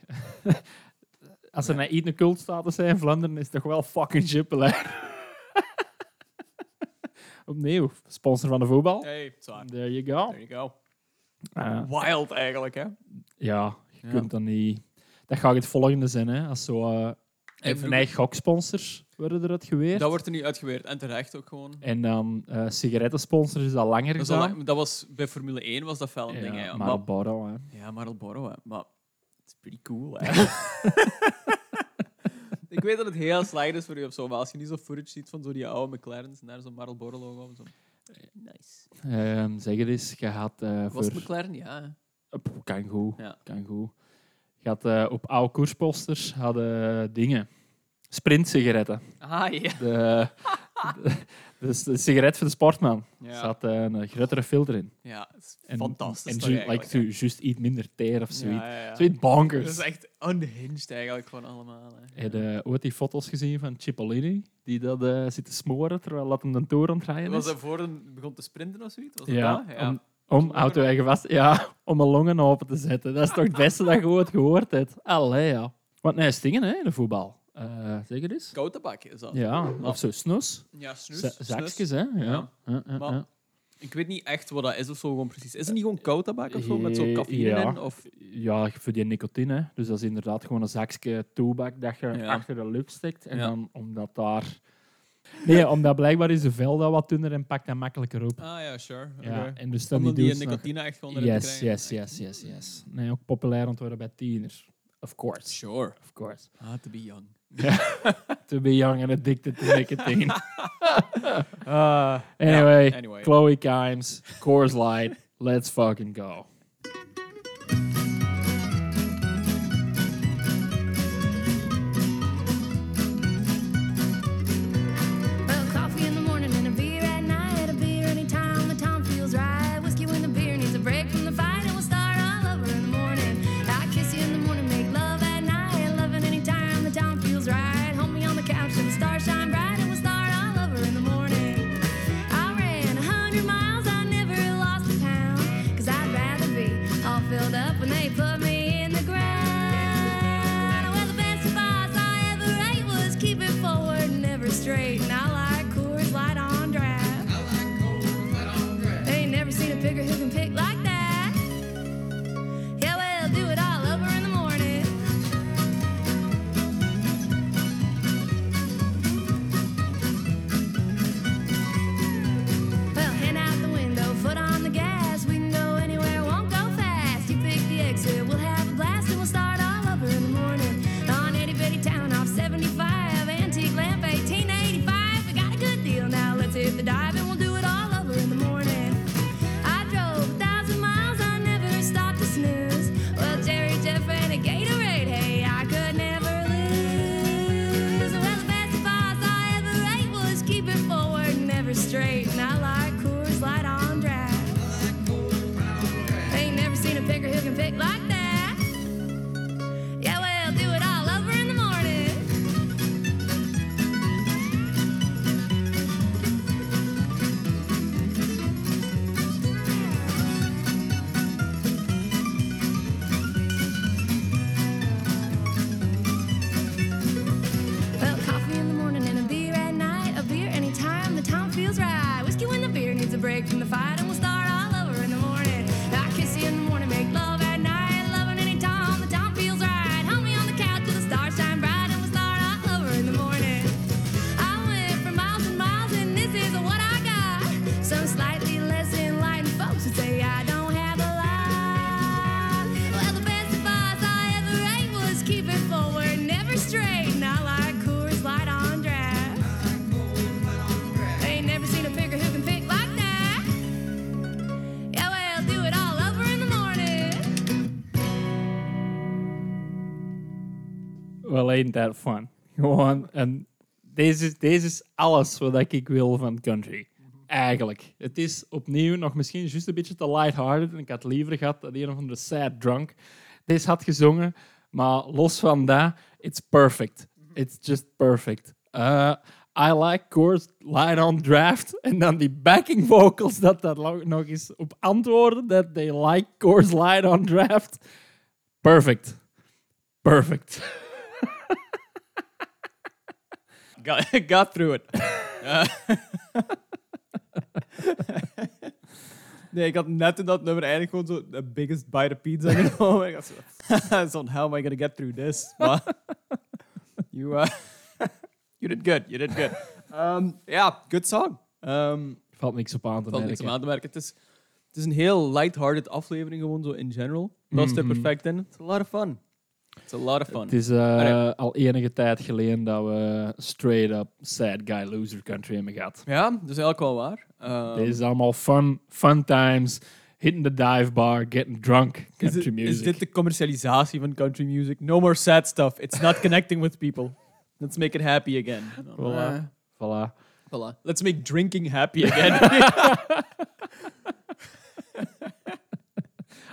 als er naar iets een cultstatus zijn in Vlaanderen, is het toch wel fucking Jupiler. Opnieuw, sponsor van de voetbal. Hey, zwaar. There you go. There you go. Ah, Wild eigenlijk, hè? ja, je Ja. kunt dan niet... Dat gaat het volgende zijn, hè. Als zo... eh En een eigen goksponsors worden eruit geweerd. Dat wordt er nu uitgeweerd. En terecht ook gewoon. En dan eh sigarettensponsors is al langer Dat, al lang- dat was bij Formule 1 was dat fel een ding. hè, Ja, maar Marlboro, hè. ja, Marlboro, hè. Maar het is pretty cool, hè. Ik weet dat het heel slecht is voor je of zo, maar als je niet zo footage ziet van zo die oude McLaren's en daar zo'n Marlboro logo op. Zo. Nice. Ehm, zeg het eens, je had eh Was voor... het McLaren? Ja. Op- kan goed, Ja. kan goed. Je had eh, op oude koersposters hadden dingen. Sprint-sigaretten. Ah, ja. De, de, dus de sigaret van de sportman. Er Ja, zat eh, een grotere filter in. ja het is En, fantastisch. En ju- like, zo, juist iets minder teer of zoiets. Ja, ja. Zoiets bonkers. Dat is echt unhinged eigenlijk gewoon allemaal. Hè. Heb je ooit die foto's gezien van Cipollini? Die dat eh, zit te smoren terwijl dat hem aan het rijden Was dat voor een begon te sprinten of zoiets? Was dat Ja, dat? ja. om, om auto eigen vast... Ja, om een longen open te zetten. Dat is toch het beste dat je ooit gehoord hebt? Allee, ja. Want nee, stingen hè, in de voetbal. Zeg het eens. Koud tabak is dat. Ja, Maar- of zo snoes. Ja, snus. Z- snus. Zakjes, hè? Ja. Ja. Maar-. Ik weet niet echt wat dat is of zo gewoon precies. Is het niet gewoon koud tabak of zo met zo Eh, cafeïne ja. in? Of... Ja, voor die nicotine. hè. Dus dat is inderdaad gewoon een zakje toebak dat je Ja. achter de lucht steekt. En dan omdat daar... Nee, omdat blijkbaar is de vel dat wat dunner en pakt dat makkelijker op. Ah ja, sure. Ja, en dus dan die nog- nicotine echt gewoon erin te Yes, krijgen. yes, yes, yes, yes. Nee, ook populair ontworpen bij tieners. Of course. Sure. Of course. Ah, to be young. To be young and addicted to nicotine. Uh, anyway, anyway. Chloe Kimes, Coors Light, let's fucking go. finger who can pick like that fun. Gewoon, en deze, is- deze is alles wat ik wil van country. Eigenlijk. Het is opnieuw nog misschien juist een beetje te lighthearted. En ik had liever gehad dat een of andere sad drunk deze had gezongen. Maar los van dat, it's perfect. It's just perfect. Uh, I like Coors Light on Draft. En dan die backing vocals dat lo- nog eens op antwoorden. Dat they like Coors Light on Draft. Perfect. Perfect. Got, got through it. Uh, nee, ik had net in dat nummer eigenlijk gewoon zo the biggest bite of pizza genomen. Ik had zo, zo how am I gonna get through this? Maar you, uh, you did good, you did good. Um, ja, good song. Um, Valt niks op aan te valt niks merken. om aan te merken. Het is, het is een heel lighthearted aflevering gewoon zo in general. Dat is er Mhm. perfect in. It's a lot of fun. It's a lot of fun. Het is eh, al enige tijd geleden dat we straight up sad guy loser country hebben gehad. Ja, dat is eigenlijk wel waar. Um, Dit is allemaal fun, fun times, hitting the dive bar, getting drunk Is, country it- music. is dit de commercialisatie van country music? No more sad stuff. It's not connecting with people. Let's make it happy again. Voilà. Voilà. voilà. Let's make drinking happy again.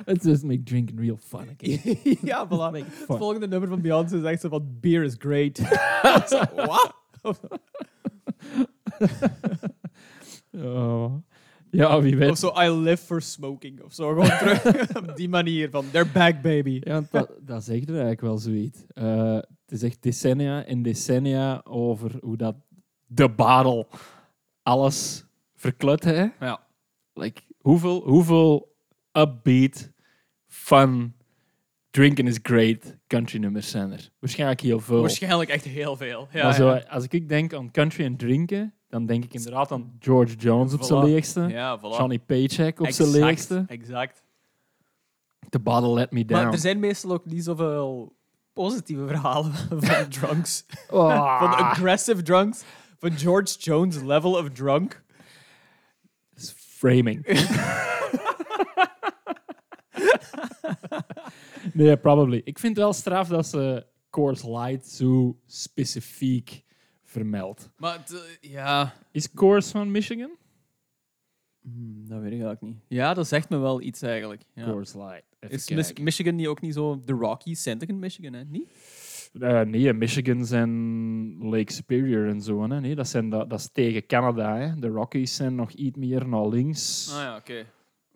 Let's just make drinking real fun again. ja, voilà. Het volgende nummer van Beyoncé is echt zo van beer is great. Wat? Oh. Ja, wie weet. Of zo I live for smoking. Of zo gewoon terug op die manier van they're back baby. Ja, want dat, dat zegt er eigenlijk wel zoiets. Eh, het is echt decennia en decennia over hoe dat de barrel alles verklut, hè? Ja. Like, hoeveel, hoeveel upbeat, fun, drinking is great country nummers zijn er? Waarschijnlijk heel veel. Waarschijnlijk echt heel veel. Ja, maar zo, ja. als ik denk aan country en drinken, dan denk ik inderdaad aan George Jones op zijn leegste. Ja, voilà. Johnny Paycheck op zijn leegste. Exact. The Bottle Let Me Down. Maar er zijn meestal ook niet zoveel positieve verhalen van drunks. Oh. Van aggressive drunks. Van George Jones level of drunk. is framing. nee, probably. Ik vind wel straf dat ze Coors Light zo specifiek vermeldt. Maar het, eh, ja, Is Coors van Michigan? Hmm, dat weet ik eigenlijk niet. Ja, dat zegt me wel iets eigenlijk. Ja. Coors Light. Even Is Mis- kijken. Michigan niet ook niet zo de Rockies? Santigan, Michigan, hè? Niet? Eh, nee, Michigan zijn Lake Superior en zo. Hè? Nee, dat, zijn, dat, dat is tegen Canada. Hè? De Rockies zijn nog iets meer naar links. Ah ja, oké.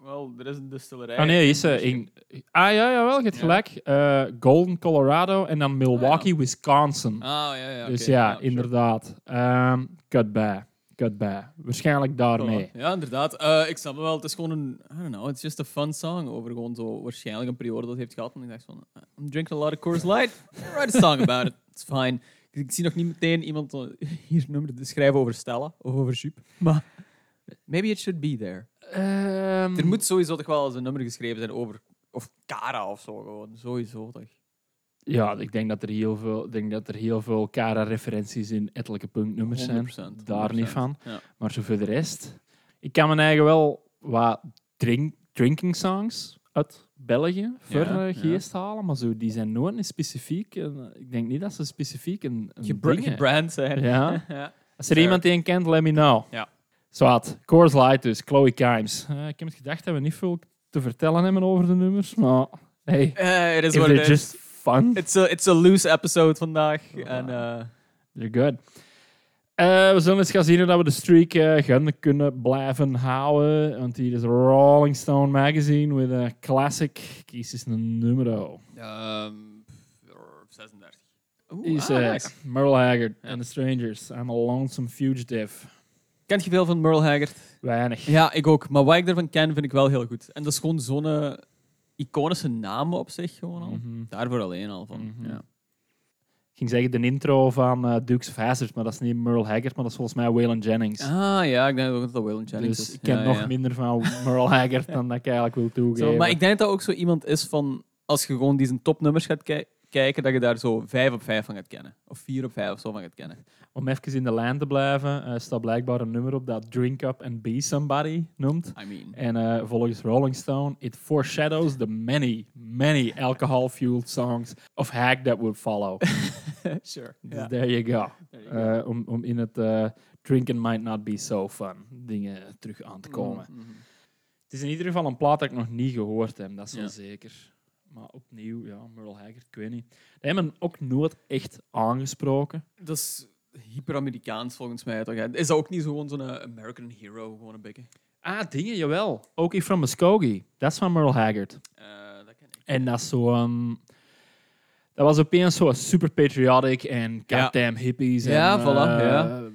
Wel, er is een distillerij. Ah nee, is Michigan. in, ah ja, jawel, je hebt Ja. gelijk. Eh, Golden, Colorado en dan Milwaukee, Wisconsin. Ah ja, ja. dus oké. ja, sure. inderdaad. Ehm cut by. Cut by. Waarschijnlijk daarmee. Voilà. Ja, inderdaad. Eh, ik snap het wel. Het is gewoon een, I don't know, it's just a fun song over gewoon zo waarschijnlijk een periode dat het heeft gehad. En ik dacht van, eh, I'm drinking a lot of Coors Light. Write a song about it. It's fine. Ik, ik zie nog niet meteen iemand eh, hier een nummer te schrijven over Stella of over Jup. Maar maybe it should be there. Ehm, Er moet sowieso toch wel eens een nummer geschreven zijn over, of Cara of zo gewoon. Sowieso toch. Ja, ik denk dat er heel veel, ik denk dat er heel veel Cara-referenties in ettelijke punknummers zijn. 100%. Daar niet van. Ja. Maar zo voor de rest. Ik kan mijn eigen wel wat drink, drinking songs uit België voor Ja, eh, ja. geest halen, maar zo, die zijn nooit een specifiek. en, ik denk niet dat ze specifiek een, een Gebra- Gebrand zijn. Ja. ja. Als er iemand die een kent, let me know. Ja. Zwaat. Coors Light dus, Chloe Kimes. Eh, ik heb het gedacht dat we niet veel te vertellen hebben over de nummers, maar hey, Eh, it is if what they're it just is. fun, It's a, it's a loose episode vandaag. En eh, they're good. Eh, we zullen eens gaan zien hoe dat we de streak eh, gaan kunnen blijven houden. Want hier is Rolling Stone Magazine with a classic. Kies eens een numero. ehm, 36. Oeh, Is ah, eh, nice. Merle Haggard and the Strangers. I'm a Lonesome Fugitive. Kent je veel van Merle Haggard? Weinig. Ja, ik ook. Maar wat ik ervan ken, vind ik wel heel goed. En dat is gewoon zo'n eh, iconische naam op zich gewoon al. Mhm. Daarvoor alleen al van. Mhm. ja. Ik ging zeggen de intro van eh, Dukes of Hazzard, maar dat is niet Merle Haggard, maar dat is volgens mij Waylon Jennings. Ah ja, ik denk ook dat dat Waylon Jennings dus is. ik ken Ja, nog ja. minder van Merle Haggard dan dat ik eigenlijk wil toegeven. Zo, maar ik denk dat dat ook zo iemand is van, als je gewoon die zijn topnummers gaat ki- kijken, dat je daar zo vijf op vijf van gaat kennen. Of vier op vijf of zo van gaat kennen. Om even in de lijn te blijven, eh, staat blijkbaar een nummer op dat Drink Up and Be Somebody noemt. I mean. En eh, volgens Rolling Stone, it foreshadows the many, many alcohol-fueled songs of Hag that would follow. sure. Dus there you go. There you go. Eh, om, om in het eh, drinking might not be so fun dingen terug aan te komen. Mhm, mhm. Het is in ieder geval een plaat dat ik nog niet gehoord heb, dat is wel Ja. zeker. Maar opnieuw, ja, Merle Haggard, ik weet niet. Die hebben ook nooit echt aangesproken. Dat is hyper-Amerikaans volgens mij. Toch? hè? Is dat ook niet zo gewoon zo'n eh, American hero? Gewoon een beetje. Ah, dingen, jawel. Ook from Muskogee. Dat is van Merle Haggard. Eh, dat ken ik. En dat is zo een... Dat was opeens zo super patriotic en Ja. goddamn hippies. Ja, en, voilà, eh,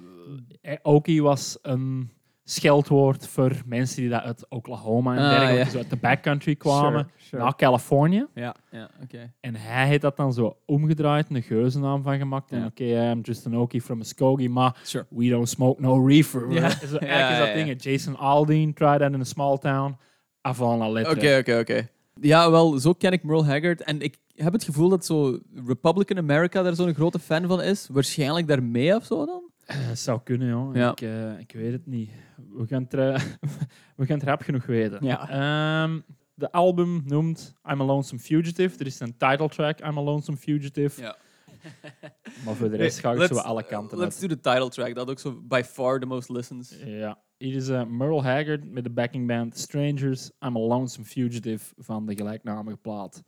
ja. Okie was een scheldwoord voor mensen die dat uit Oklahoma en Ah, dergelijke, ja. zo uit de backcountry kwamen, Sure, sure. naar Californië. Ja, ja oké. En hij heeft dat dan zo omgedraaid, een geuzennaam van gemaakt. En oké, I'm just an Okie from Muskogee, maar Sure. we don't smoke no reefer. Ja. Eigenlijk is dat ding. Jason Aldean tried that in a small town. Avant la lettre. Oké, oké, oké. Ja, wel, zo ken ik Merle Haggard. En ik heb het gevoel dat zo Republican America daar zo'n grote fan van is. Waarschijnlijk daarmee of zo dan? Eh, zou kunnen, joh. Ja. Ik, eh, ik weet het niet. We gaan het, eh, we gaan het rap genoeg weten. Ja. Ehm, de album noemt I'm a Lonesome Fugitive. Er is een title track, I'm a Lonesome Fugitive. Ja. Maar voor de rest ga ik zo alle kanten Let's do the title track. Dat ook zo by far the most listens. Ja. Hier is eh, Merle Haggard met de backing band Strangers, I'm a Lonesome Fugitive van de gelijknamige plaat.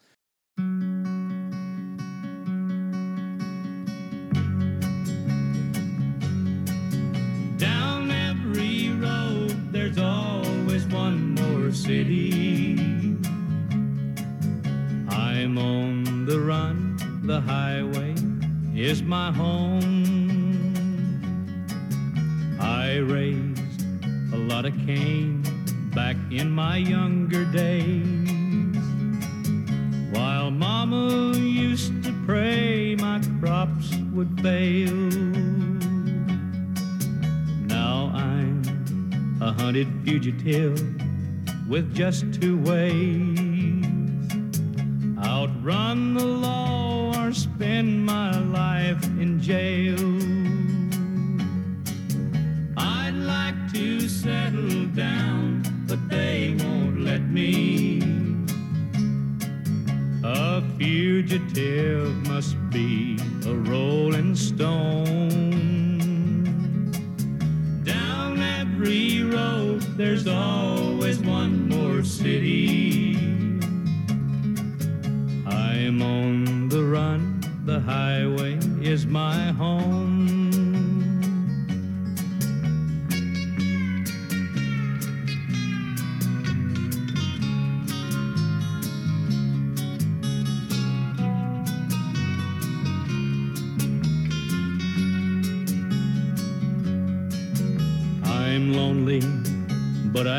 City. I'm on the run, the highway is my home. I raised a lot of cane back in my younger days. While Mama used to pray my crops would fail. Now I'm a hunted fugitive with just two ways outrun the law or spend my life in jail. I'd like to settle down, but they won't let me. A fugitive must be a rolling stone. Down every road, there's always one more city. I'm on the run, the highway is my home.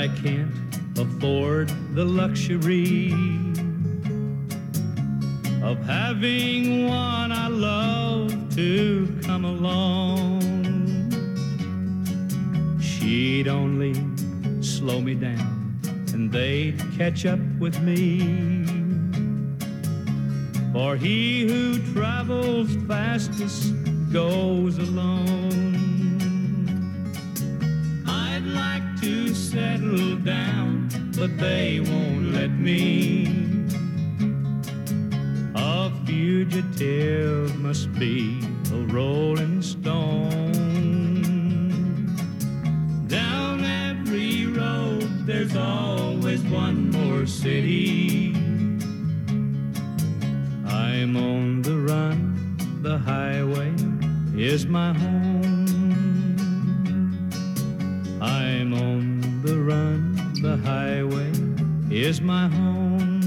I can't afford the luxury of having one I love to come along. She'd only slow me down and they'd catch up with me. For he who travels fastest goes alone. To settle down, but they won't let me. A fugitive must be a rolling stone. Down every road, there's always one more city. I'm on the run, the highway is my home. Is my home.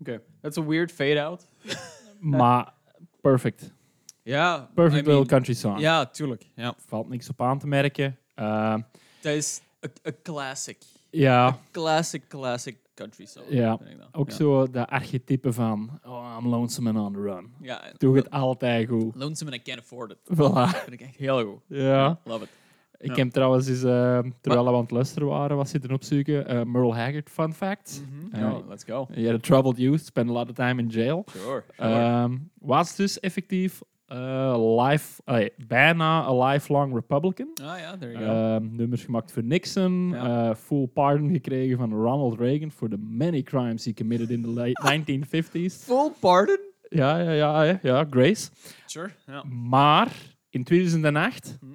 Oké, that's a weird fade-out. Maar perfect. Ja, Perfect I little country song. Ja, tuurlijk. Ja. Valt niks op aan te merken. Ehm, Dat is een classic. ja, Classic, classic country song. Ja, vind ik dat. ook ja. zo de archetype van oh, I'm lonesome and on the run. Ja, Doe het altijd goed. Lonesome and I can't afford it. Voilà. Dat vind ik echt heel goed. Ja. Love it. Ik heb trouwens eens, eh, terwijl we aan het luisteren waren, was zitten opzoeken. eh Merle Haggard fun fact. Mhm. Eh, let's go. He had a troubled youth, spent a lot of time in jail. Sure, sure. Ehm, was dus effectief eh, life, allee, bijna a lifelong Republican. Ah ja, there you go. Ehm, nummers gemaakt voor Nixon. Ja. eh, full pardon gekregen van Ronald Reagan voor de many crimes he committed in the late 1950s. Full pardon? Ja, ja, ja, ja, ja, Grace. Sure. Ja. Maar in 2008, Hm.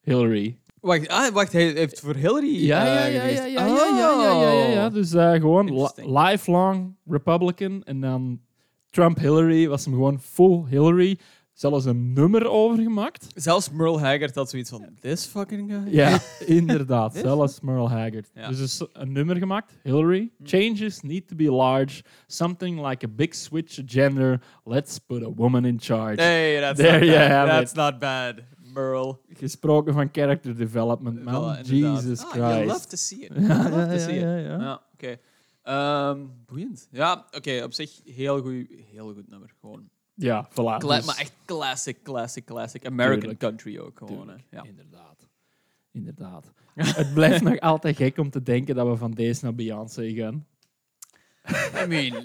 Hillary. Wacht, ah, wacht, hij heeft voor Hillary Ja, eh, ja, ja, ja, ja, ja, ja, ja, ja, ja, ja. Oh. Dus eh, gewoon lifelong Republican. En dan Trump-Hillary was hem gewoon full Hillary. Zelfs een nummer over gemaakt. Zelfs Merle Haggard had zoiets van, this fucking guy? Ja, inderdaad. Zelfs Merle Haggard. Ja. Dus is een nummer gemaakt. Hillary. Changes need to be large. Something like a big switch of gender. Let's put a woman in charge. Hey, that's, There not, you bad. have that's it. not bad, Merle. Gesproken van character development, man. Voilà. Jesus ah, You love Christ. to see it. You love ja, to see it. ja, ja. Ja, oké. Ehm, boeiend. Ja, oké, op zich heel goed, heel goed nummer. Gewoon. Ja, voilà. Cla- dus- maar echt classic, classic, classic. American Tuurlijk. country ook gewoon. Hè. Ja. Inderdaad. Inderdaad. het blijft nog altijd gek om te denken dat we van deze naar Beyoncé gaan. I mean...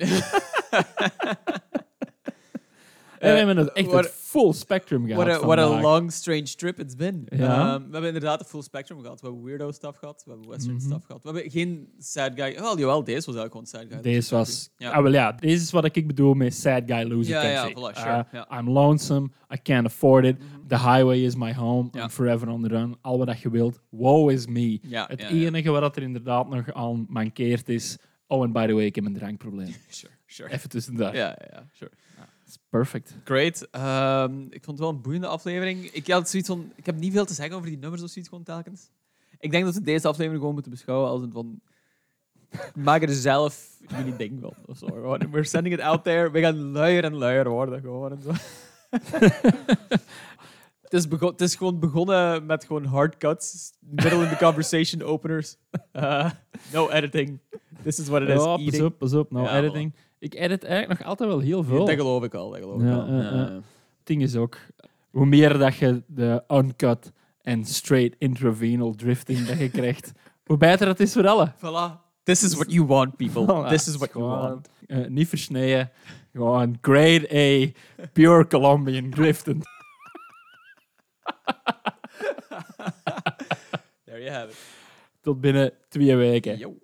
We hebben het echt what- het full spectrum gehad What a, what a long, strange trip it's been. Ja. Ehm, we hebben inderdaad een full spectrum gehad. We hebben weirdo stuff gehad. We hebben western Mhm. stuff gehad. We hebben geen sad guy... Wel, jawel, deze was eigenlijk gewoon sad guy. Deze was... Ja. Ah, wel ja, deze is wat ik bedoel met sad guy loser Ja, ja, voilà, sure, Uh, ja. I'm lonesome, I can't afford it, the highway is my home, Ja. I'm forever on the run, al wat je wilt, woe is me. Ja, het ja, ja. enige wat er inderdaad nog aan mankeert is, oh and by the way, ik heb een drankprobleem. Sure, sure. Even tussendoor. Ja, ja, ja, sure. It's perfect. Great. Ehm, ik vond het wel een boeiende aflevering. Ik had zoiets van... Ik heb niet veel te zeggen over die nummers of zoiets gewoon telkens. Ik denk dat we deze aflevering gewoon moeten beschouwen als een van... Maak er zelf jullie ding van. Of zo. Gewoon, we're sending it out there. We gaan luier en luier worden. Gewoon en zo. het, is het is gewoon begonnen met gewoon hard cuts. Middle in the conversation openers. Uh, no editing. This is what it is. Ja, pas op, pas op. Ja, editing. Ik edit eigenlijk nog altijd wel heel veel. Dat geloof ik al. Dat geloof ik al. Het ding is ook, hoe meer dat je de uncut en straight intravenal drifting dat je krijgt, hoe beter het is voor alle. Voilà. This is what you want, people. Voilà, This is what you gewoon, want. eh, niet versneden, gewoon grade A, pure Colombian driften. There you have it. Tot binnen twee weken. Yo.